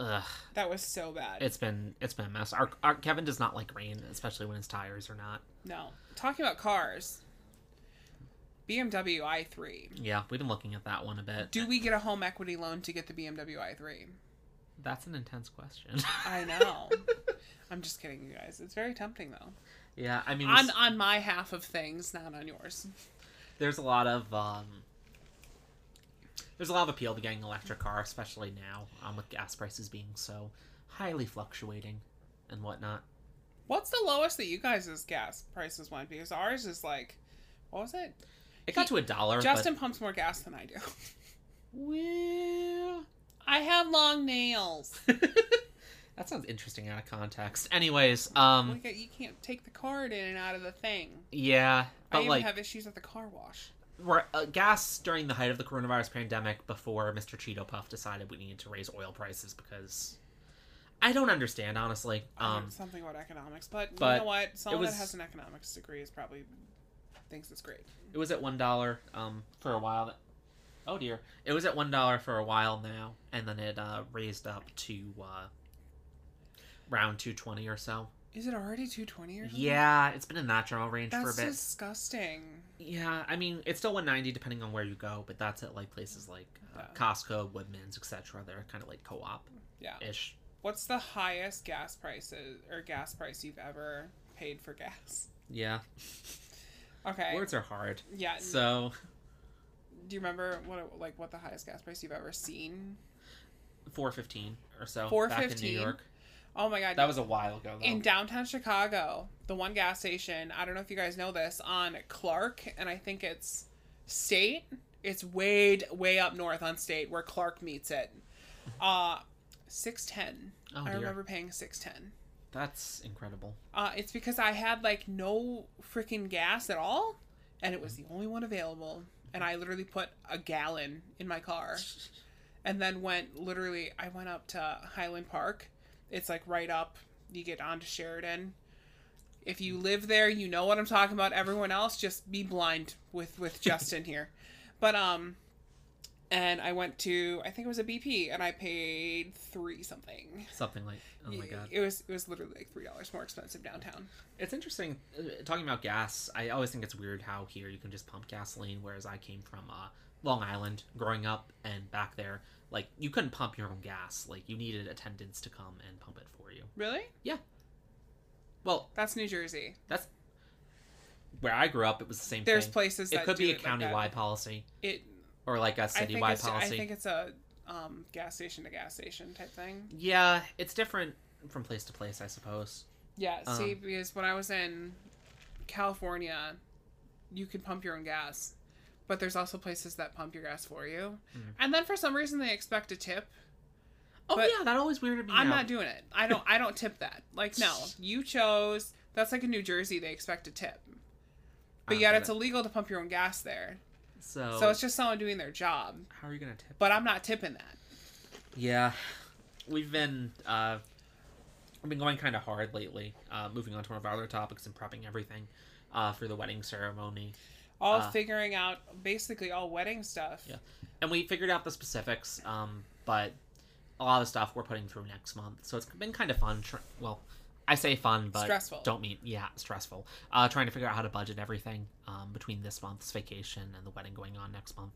Speaker 1: Ugh.
Speaker 2: That was so bad.
Speaker 1: It's been it's been a mess. Our, our Kevin does not like rain, especially when his tires are not.
Speaker 2: no, talking about cars. BMW i3.
Speaker 1: Yeah, we've been looking at that one a bit.
Speaker 2: Do we get a home equity loan to get the BMW i3?
Speaker 1: That's an intense question.
Speaker 2: I know. I'm just kidding, you guys. It's very tempting though.
Speaker 1: yeah, I mean,
Speaker 2: On on my half of things, not on yours.
Speaker 1: there's a lot of um, there's a lot of appeal to getting an electric car, especially now, um, with gas prices being so highly fluctuating and whatnot.
Speaker 2: What's the lowest that you guys' gas prices went? Because ours is like, what was it?
Speaker 1: It got
Speaker 2: He-
Speaker 1: to a dollar.
Speaker 2: Justin pumps more gas than I do.
Speaker 1: well,
Speaker 2: I have long nails.
Speaker 1: that sounds interesting out of context. Anyways, um,
Speaker 2: Like, you can't take the card in and out of the thing.
Speaker 1: yeah,
Speaker 2: I
Speaker 1: but
Speaker 2: even
Speaker 1: like
Speaker 2: have issues at the car wash.
Speaker 1: we're, uh, gas during the height of the coronavirus pandemic before Mr. Cheeto Puff decided we needed to raise oil prices because I don't understand honestly. Um,
Speaker 2: something about economics, but,
Speaker 1: but
Speaker 2: you know what? Someone
Speaker 1: was-
Speaker 2: that has an economics degree is probably thinks it's great.
Speaker 1: it was at one dollar um for a while. Oh dear, it was at one dollar for a while now, and then it uh, raised up to uh, around two twenty or so.
Speaker 2: Is it already two twenty or something?
Speaker 1: Yeah, it's been in that general range
Speaker 2: that's
Speaker 1: for a bit.
Speaker 2: disgusting.
Speaker 1: Yeah, I mean it's still 190 depending on where you go, but that's at like places like uh,
Speaker 2: Yeah.
Speaker 1: Costco, Woodman's, etc. They're kind of like co-op
Speaker 2: Yeah.
Speaker 1: ish.
Speaker 2: What's the highest gas prices or gas price you've ever paid for gas?
Speaker 1: Yeah,
Speaker 2: Okay.
Speaker 1: words are hard.
Speaker 2: yeah.
Speaker 1: So
Speaker 2: do you remember what like what the highest gas price you've ever seen?
Speaker 1: 415 or so.
Speaker 2: 415?
Speaker 1: New York.
Speaker 2: Oh my god.
Speaker 1: That was a while ago though.
Speaker 2: in downtown Chicago, the one gas station, I don't know if you guys know this, on Clark and I think it's State. It's way way up north on State where Clark meets it. Uh 610.
Speaker 1: Oh,
Speaker 2: I
Speaker 1: dear.
Speaker 2: remember paying 610.
Speaker 1: That's incredible.
Speaker 2: Uh, it's because I had like no freaking gas at all, and it was the only one available. And I literally put a gallon in my car, and then went literally. I went up to Highland Park. It's like right up. You get onto Sheridan. If you live there, you know what I'm talking about. Everyone else, just be blind with with Justin here. But um, and I went to I think it was a BP, and I paid three something.
Speaker 1: Something like oh my god.
Speaker 2: It was it was literally like three dollars more expensive downtown.
Speaker 1: It's interesting uh, talking about gas. I always think it's weird how here you can just pump gasoline, whereas I came from uh, Long Island growing up, and back there, like you couldn't pump your own gas. Like you needed attendants to come and pump it for you.
Speaker 2: Really? Yeah.
Speaker 1: Well,
Speaker 2: That's New Jersey.
Speaker 1: that's where I grew up. It was the same thing.
Speaker 2: There's
Speaker 1: thing.
Speaker 2: places
Speaker 1: It could be a
Speaker 2: like
Speaker 1: countywide
Speaker 2: that.
Speaker 1: policy
Speaker 2: It.
Speaker 1: Or like a citywide
Speaker 2: it's. I think it's a um, gas station to gas station type thing.
Speaker 1: Yeah, it's different from place to place, I suppose.
Speaker 2: Yeah. See,
Speaker 1: Um,
Speaker 2: because when I was in California, you could pump your own gas, but there's also places that pump your gas for you,
Speaker 1: Mm-hmm.
Speaker 2: and then for some reason they expect a tip.
Speaker 1: Oh
Speaker 2: But
Speaker 1: yeah, that always weirded me
Speaker 2: I'm
Speaker 1: out.
Speaker 2: not doing it. I don't. I don't tip that. Like no, you chose. That's like in New Jersey. They expect a tip, but
Speaker 1: Ah,
Speaker 2: yet it's
Speaker 1: it-
Speaker 2: illegal to pump your own gas there.
Speaker 1: So,
Speaker 2: So it's just someone doing their job.
Speaker 1: how are you gonna tip?
Speaker 2: But I'm not tipping that.
Speaker 1: Yeah, we've been uh, we've been going kind of hard lately. Uh, moving on to one of our other topics and prepping everything uh, for the wedding ceremony.
Speaker 2: all
Speaker 1: Uh,
Speaker 2: figuring out basically all wedding stuff.
Speaker 1: Yeah. And we figured out the specifics, um, but a lot of the stuff we're putting through next month. So it's been kind of fun. Tr- well, I say fun, but
Speaker 2: Stressful.
Speaker 1: don't mean yeah, stressful. Uh, trying to figure out how to budget everything um, between this month's vacation and the wedding going on next month.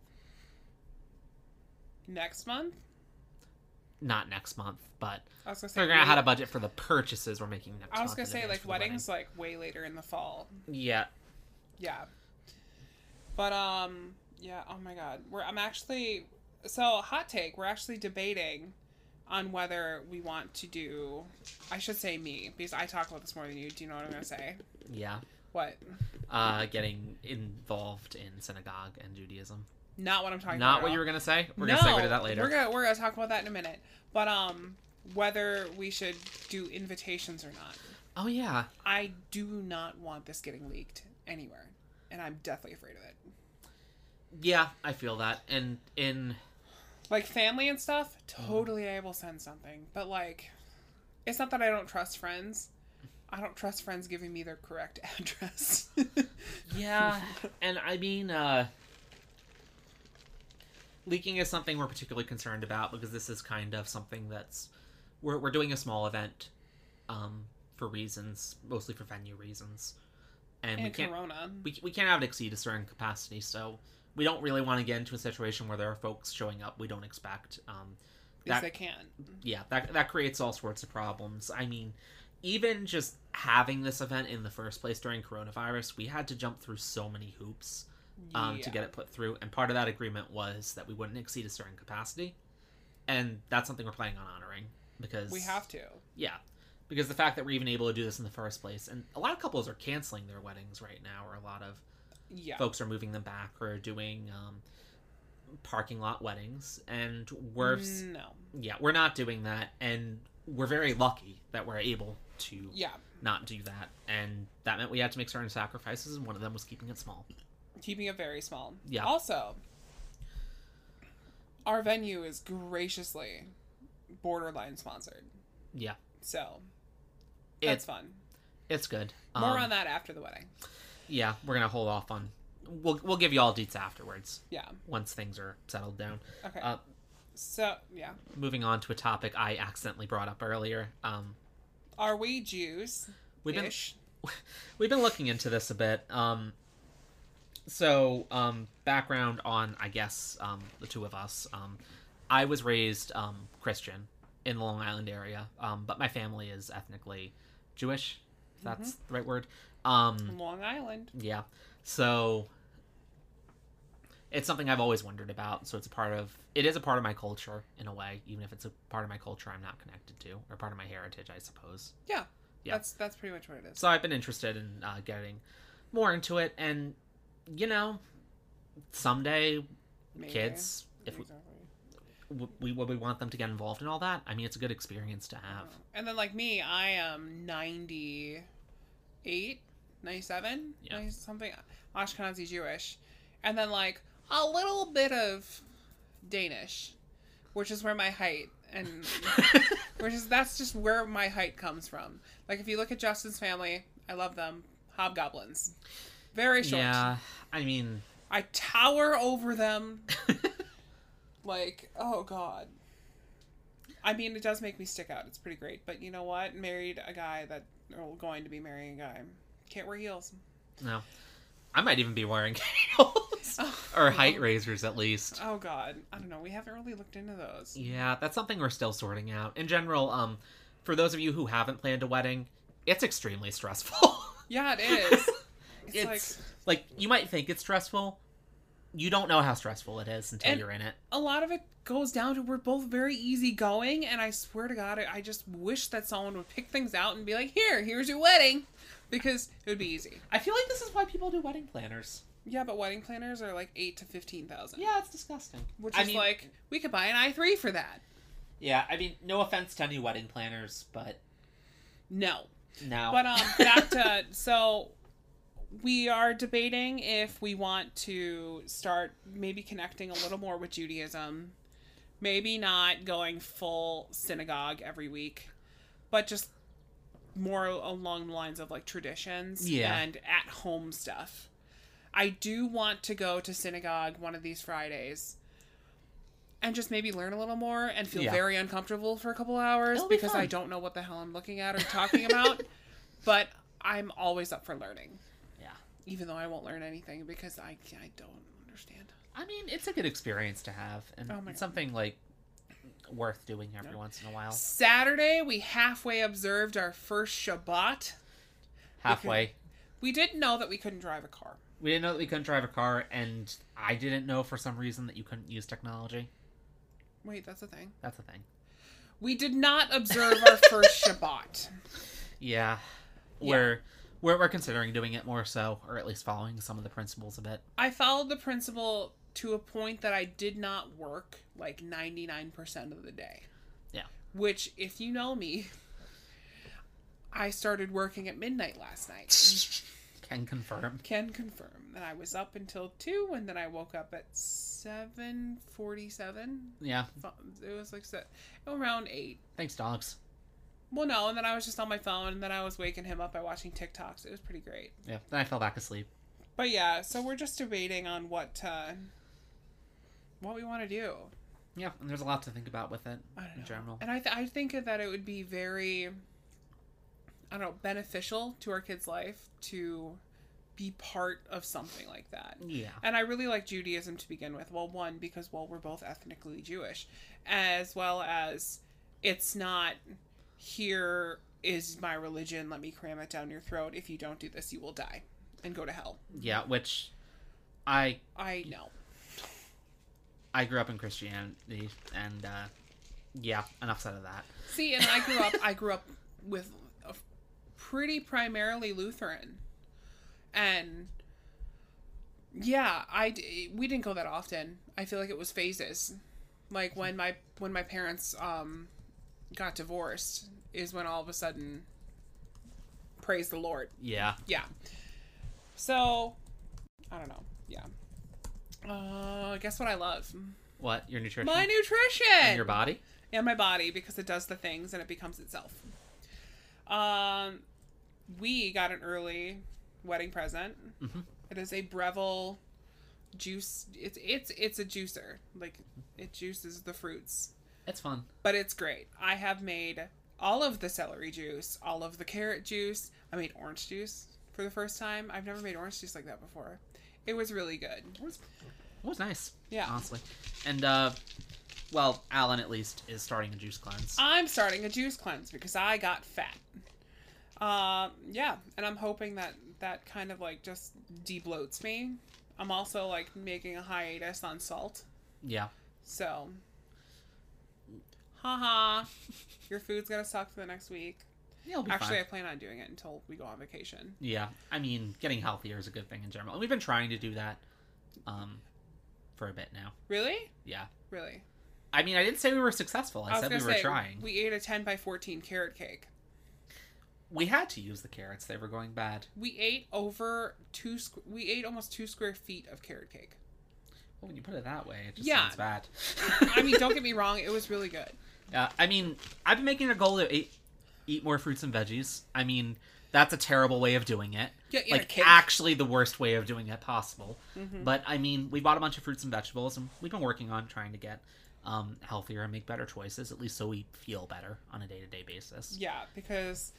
Speaker 2: Next month,
Speaker 1: Not next month, but
Speaker 2: I was gonna say.
Speaker 1: figuring out how to budget for the purchases we're making next month.
Speaker 2: I was gonna say like
Speaker 1: the wedding.
Speaker 2: weddings like way later in the fall.
Speaker 1: Yeah,
Speaker 2: Yeah. But um yeah, oh my god. We're I'm actually so hot take, we're actually debating on whether we want to do I should say me, because I talk about this more than you. Do you know what I'm gonna say?
Speaker 1: yeah.
Speaker 2: What?
Speaker 1: Uh, getting involved in synagogue and Judaism.
Speaker 2: Not what I'm talking about.
Speaker 1: Not what you were gonna say. We're
Speaker 2: no,
Speaker 1: gonna segue to that later.
Speaker 2: We're gonna we're gonna talk about that in a minute. But um whether we should do invitations or not.
Speaker 1: Oh yeah,
Speaker 2: I do not want this getting leaked anywhere. And I'm deathly afraid of it.
Speaker 1: yeah. I feel that. And in
Speaker 2: Like family and stuff,
Speaker 1: Mm-hmm.
Speaker 2: totally I will send something. But like it's not that I don't trust friends. I don't trust friends giving me their correct address.
Speaker 1: Yeah, and I mean, uh, leaking is something we're particularly concerned about because this is kind of something that's we're we're doing a small event, um, for reasons mostly for venue reasons, and, we can't
Speaker 2: Corona.
Speaker 1: we we can't have it exceed a certain capacity, so we don't really want to get into a situation where there are folks showing up we don't expect. Um,
Speaker 2: Because
Speaker 1: that
Speaker 2: they can.
Speaker 1: yeah that that creates all sorts of problems i mean even just having this event in the first place during coronavirus we had to jump through so many hoops um, to get it put through and part of that agreement was that we wouldn't exceed a certain capacity and that's something we're planning on honoring because
Speaker 2: We have to.
Speaker 1: yeah because the fact that we're even able to do this in the first place and a lot of couples are canceling their weddings right now or a lot of
Speaker 2: Yeah.
Speaker 1: folks are moving them back or doing um, parking lot weddings and we're
Speaker 2: No.
Speaker 1: yeah we're not doing that and we're very lucky that we're able to
Speaker 2: Yeah.
Speaker 1: not do that and that meant we had to make certain sacrifices and one of them was keeping it small
Speaker 2: Keeping it very small.
Speaker 1: Yeah.
Speaker 2: Also, our venue is graciously borderline sponsored.
Speaker 1: Yeah,
Speaker 2: So that's
Speaker 1: it's
Speaker 2: fun.
Speaker 1: it's good.
Speaker 2: More
Speaker 1: Um,
Speaker 2: on that after the wedding.
Speaker 1: Yeah, we're gonna hold off on. We'll we'll give you all deets afterwards
Speaker 2: Yeah.
Speaker 1: once things are settled down.
Speaker 2: Okay.
Speaker 1: Uh,
Speaker 2: so yeah,
Speaker 1: moving on to a topic I accidentally brought up earlier. Um,
Speaker 2: are we Jews?
Speaker 1: we've been we've been looking into this a bit. Um, so um, background on I guess um, the two of us. Um, I was raised um, Christian in the Long Island area, um, but my family is ethnically Jewish. If that's the right word. Um,
Speaker 2: Long Island.
Speaker 1: Yeah. So it's something I've always wondered about. So it's a part of it is a part of my culture in a way, even if it's a part of my culture I'm not connected to, or part of my heritage, I suppose.
Speaker 2: Yeah.
Speaker 1: Yeah.
Speaker 2: That's that's pretty much what it is.
Speaker 1: So I've been interested in uh, getting more into it, and you know, someday
Speaker 2: Maybe.
Speaker 1: kids, if we,
Speaker 2: Exactly.
Speaker 1: w- we would we want them to get involved in all that. I mean, it's a good experience to have.
Speaker 2: And then like me, I am 98, 97,
Speaker 1: Yeah.
Speaker 2: something Ashkenazi Jewish. And then like a little bit of Danish, which is where my height and which is that's just where my height comes from. Like if you look at Justin's family, I love them. Hobgoblins. Very short.
Speaker 1: Yeah, I mean,
Speaker 2: I tower over them. like, oh god. I mean, it does make me stick out. It's pretty great. But you know what? Married a guy that, or going to be marrying a guy. Can't wear heels.
Speaker 1: no, I might even be wearing heels or height raisers at least.
Speaker 2: Oh god. I don't know. We haven't really looked into those.
Speaker 1: Yeah, that's something we're still sorting out. In general, um, for those of you who haven't planned a wedding, it's extremely stressful.
Speaker 2: Yeah, it is. It's,
Speaker 1: it's
Speaker 2: like
Speaker 1: like you might think it's stressful. You don't know how stressful it is until
Speaker 2: And-
Speaker 1: you're in it.
Speaker 2: a lot of it goes down to we're both very easygoing, and I swear to God, I just wish that someone would pick things out and be like, "Here, here's your wedding," because it would be easy.
Speaker 1: I feel like this is why people do wedding planners.
Speaker 2: Yeah, but wedding planners are like eight to fifteen thousand.
Speaker 1: Yeah, it's disgusting.
Speaker 2: which
Speaker 1: I
Speaker 2: is
Speaker 1: mean,
Speaker 2: like we could buy an i three for that.
Speaker 1: yeah, I mean, no offense to any wedding planners, but
Speaker 2: No,
Speaker 1: no.
Speaker 2: but um, back to so we are debating if we want to start maybe connecting a little more with Judaism, maybe not going full synagogue every week, but just more along the lines of like traditions
Speaker 1: Yeah.
Speaker 2: and at home stuff. I do want to go to synagogue one of these Fridays and just maybe learn a little more and feel
Speaker 1: Yeah.
Speaker 2: very uncomfortable for a couple hours
Speaker 1: be
Speaker 2: because I don't know what the hell I'm looking at or talking about. but I'm always up for learning,
Speaker 1: yeah.
Speaker 2: even though I won't learn anything because I, I don't understand.
Speaker 1: I mean, it's a good experience to have, and
Speaker 2: Oh
Speaker 1: it's
Speaker 2: God.
Speaker 1: something like worth doing every once in a while.
Speaker 2: Saturday, we halfway observed our first Shabbat.
Speaker 1: Halfway.
Speaker 2: We didn't know that we couldn't drive a car.
Speaker 1: We didn't know that we couldn't drive a car, and I didn't know for some reason that you couldn't use technology.
Speaker 2: Wait, that's a thing.
Speaker 1: That's a thing.
Speaker 2: We did not observe our first Shabbat.
Speaker 1: Yeah. We're, we're we're considering doing it more so, or at least following some of the principles a bit.
Speaker 2: I followed the principle to a point that I did not work like 99% of the day.
Speaker 1: Yeah.
Speaker 2: Which, if you know me, I started working at midnight last night.
Speaker 1: Can confirm.
Speaker 2: Can confirm. And I was up until 2, and then I woke up at 7.47.
Speaker 1: Yeah.
Speaker 2: It was like se- around 8.
Speaker 1: Thanks, dogs.
Speaker 2: Well, no, and then I was just on my phone, and then I was waking him up by watching TikToks. It was pretty great.
Speaker 1: Yeah. Then I fell back asleep.
Speaker 2: But yeah, so we're just debating on what uh, what we want to do.
Speaker 1: Yeah, and there's a lot to think about with it in
Speaker 2: know.
Speaker 1: general.
Speaker 2: And I, th- I think that it would be very, I don't know, beneficial to our kids' life to be part of something like that.
Speaker 1: Yeah.
Speaker 2: And I really like Judaism to begin with. Well, one, because, well, we're both ethnically Jewish, as well as it's not here is my religion, let me cram it down your throat. If you don't do this, you will die and go to hell.
Speaker 1: Yeah, which I
Speaker 2: I know.
Speaker 1: I grew up in Christianity, and uh, yeah, enough said of that.
Speaker 2: See, and I grew up. I grew up with a pretty primarily Lutheran, and yeah, I we didn't go that often. I feel like it was phases. Like when my when my parents um got divorced is when all of a sudden, praise the Lord.
Speaker 1: Yeah,
Speaker 2: Yeah. So, I don't know. Yeah. Uh, guess what I love?
Speaker 1: What your nutrition?
Speaker 2: My nutrition
Speaker 1: and your body.
Speaker 2: and my body because it does the things and it becomes itself. Um, we got an early wedding present.
Speaker 1: Mhm.
Speaker 2: It is a Breville juice. It's it's it's a juicer. Like it juices the fruits,
Speaker 1: It's fun.
Speaker 2: but it's great. I have made all of the celery juice, all of the carrot juice. I made orange juice for the first time. I've never made orange juice like that before. It was really good.
Speaker 1: It was, it was nice.
Speaker 2: Yeah.
Speaker 1: honestly. And uh, well, Alan at least is starting a juice cleanse.
Speaker 2: I'm starting a juice cleanse because I got fat. Um, yeah, and I'm hoping that that kind of like just debloats me. I'm also like making a hiatus on salt,
Speaker 1: yeah.
Speaker 2: so haha, your food's gonna suck for the next week.
Speaker 1: Yeah, it'll be
Speaker 2: Actually, I plan on doing it until we go on vacation.
Speaker 1: Yeah, I mean, getting healthier is a good thing in general, and we've been trying to do that, um, for a bit now.
Speaker 2: Really,
Speaker 1: Yeah.
Speaker 2: really.
Speaker 1: I mean, I didn't say we were successful. I,
Speaker 2: was
Speaker 1: said we
Speaker 2: gonna
Speaker 1: were
Speaker 2: say,
Speaker 1: trying. We...
Speaker 2: We ate a ten by fourteen carrot cake.
Speaker 1: We had to use the carrots; they were going bad.
Speaker 2: We ate over two. squ- We ate almost two square feet of carrot cake.
Speaker 1: Well, when you put it that way, it just
Speaker 2: Yeah.
Speaker 1: sounds bad.
Speaker 2: I mean, don't get me wrong; it was really good.
Speaker 1: Uh, I mean, I've been making a goal to eat, eat more fruits and veggies. I mean, that's a terrible way of doing it.
Speaker 2: Yeah,
Speaker 1: like actually the worst way of doing it possible.
Speaker 2: Mm-hmm.
Speaker 1: But I mean, we bought a bunch of fruits and vegetables, and we've been working on trying to get um, healthier and make better choices, at least so we feel better on a day to day basis.
Speaker 2: Yeah, because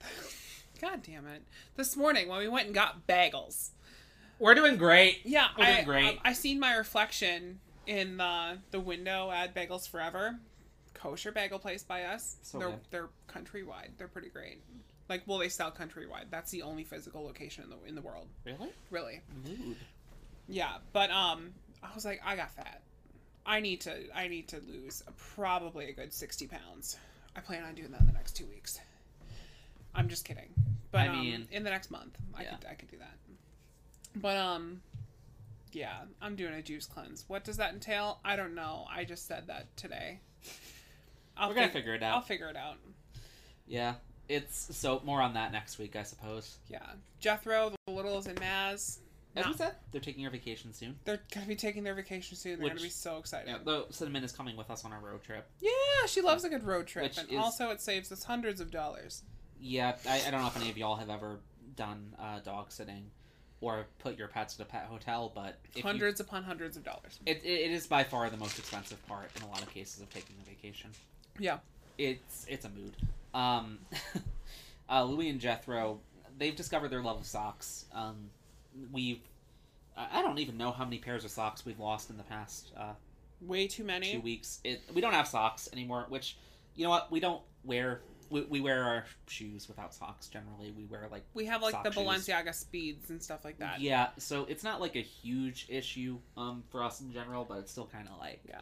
Speaker 2: God damn it. This morning when we went and got bagels.
Speaker 1: We're doing great.
Speaker 2: Yeah,
Speaker 1: We're
Speaker 2: I,
Speaker 1: doing great.
Speaker 2: I, I seen my reflection in the the window at Bagels Forever. Kosher bagel place by us.
Speaker 1: So
Speaker 2: they're
Speaker 1: good.
Speaker 2: they're countrywide. They're pretty great. Like well they sell countrywide. That's the only physical location in the in the world.
Speaker 1: Really?
Speaker 2: Really.
Speaker 1: Mood.
Speaker 2: Yeah, but um I was like I got fat. I need to I need to lose probably a good 60 pounds. I plan on doing that in the next 2 weeks. I'm just kidding. But
Speaker 1: I
Speaker 2: um,
Speaker 1: mean-
Speaker 2: in the next month I
Speaker 1: Yeah.
Speaker 2: could I could do that. But um yeah, I'm doing a juice cleanse. What does that entail? I don't know. I just said that today. I'll
Speaker 1: We're gonna
Speaker 2: fig-
Speaker 1: figure it out.
Speaker 2: I'll figure it out.
Speaker 1: Yeah. It's so more on that next week, I suppose.
Speaker 2: Yeah. Jethro, the littles, and Maz.
Speaker 1: As we said, they're taking their vacation soon.
Speaker 2: they're gonna be taking their vacation soon. They're gonna be so excited.
Speaker 1: Yeah, though Cinnamon is coming with us on our road trip.
Speaker 2: Yeah, she loves a good road trip,
Speaker 1: Which
Speaker 2: and
Speaker 1: is-
Speaker 2: also it saves us hundreds of dollars.
Speaker 1: Yeah, I, I don't know if any of y'all have ever done uh, dog sitting or put your pets at a pet hotel, but if you-
Speaker 2: hundreds upon hundreds of dollars.
Speaker 1: it, it, it is by far the most expensive part in a lot of cases of taking a vacation.
Speaker 2: Yeah,
Speaker 1: It's it's a mood. Um, uh, Louis and Jethro, they've discovered their love of socks. Um, we've I don't even know how many pairs of socks we've lost in the past uh,
Speaker 2: way too many.
Speaker 1: two weeks. It, we don't have socks anymore, which you know what we don't wear. We, we wear our shoes without socks generally. We wear like
Speaker 2: We have like the
Speaker 1: shoes.
Speaker 2: Balenciaga speeds and stuff like that.
Speaker 1: Yeah, so it's not like a huge issue um, for us in general, but it's still kind of like
Speaker 2: Yeah.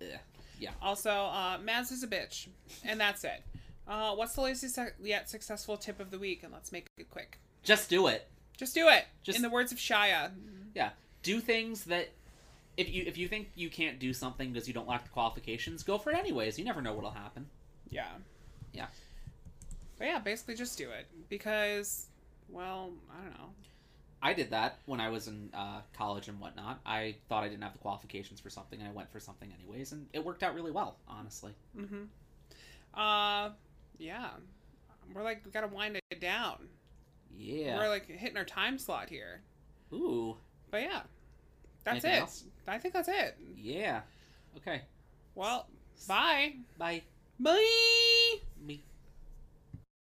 Speaker 1: eh. Yeah.
Speaker 2: Also, uh, Maz is a bitch, and that's it. Uh, what's the latest yet successful tip of the week? And let's make it quick.
Speaker 1: Just do it.
Speaker 2: Just do it.
Speaker 1: Just-
Speaker 2: In the words of Shia.
Speaker 1: Yeah, do things that if you if you think you can't do something because you don't lack the qualifications, go for it anyways. You never know what'll happen.
Speaker 2: Yeah.
Speaker 1: Yeah.
Speaker 2: But yeah, basically just do it because, well, I don't know.
Speaker 1: I did that when I was in uh, college and whatnot. I thought I didn't have the qualifications for something, and I went for something anyways, and it worked out really well, honestly.
Speaker 2: Mm-hmm. Uh, yeah. We're like we gotta wind it down.
Speaker 1: Yeah.
Speaker 2: We're like hitting our time slot here.
Speaker 1: Ooh.
Speaker 2: But yeah, that's
Speaker 1: Anything
Speaker 2: it.
Speaker 1: else?
Speaker 2: I think that's it.
Speaker 1: Yeah. Okay.
Speaker 2: Well, bye.
Speaker 1: Bye.
Speaker 2: Bye.
Speaker 1: Me.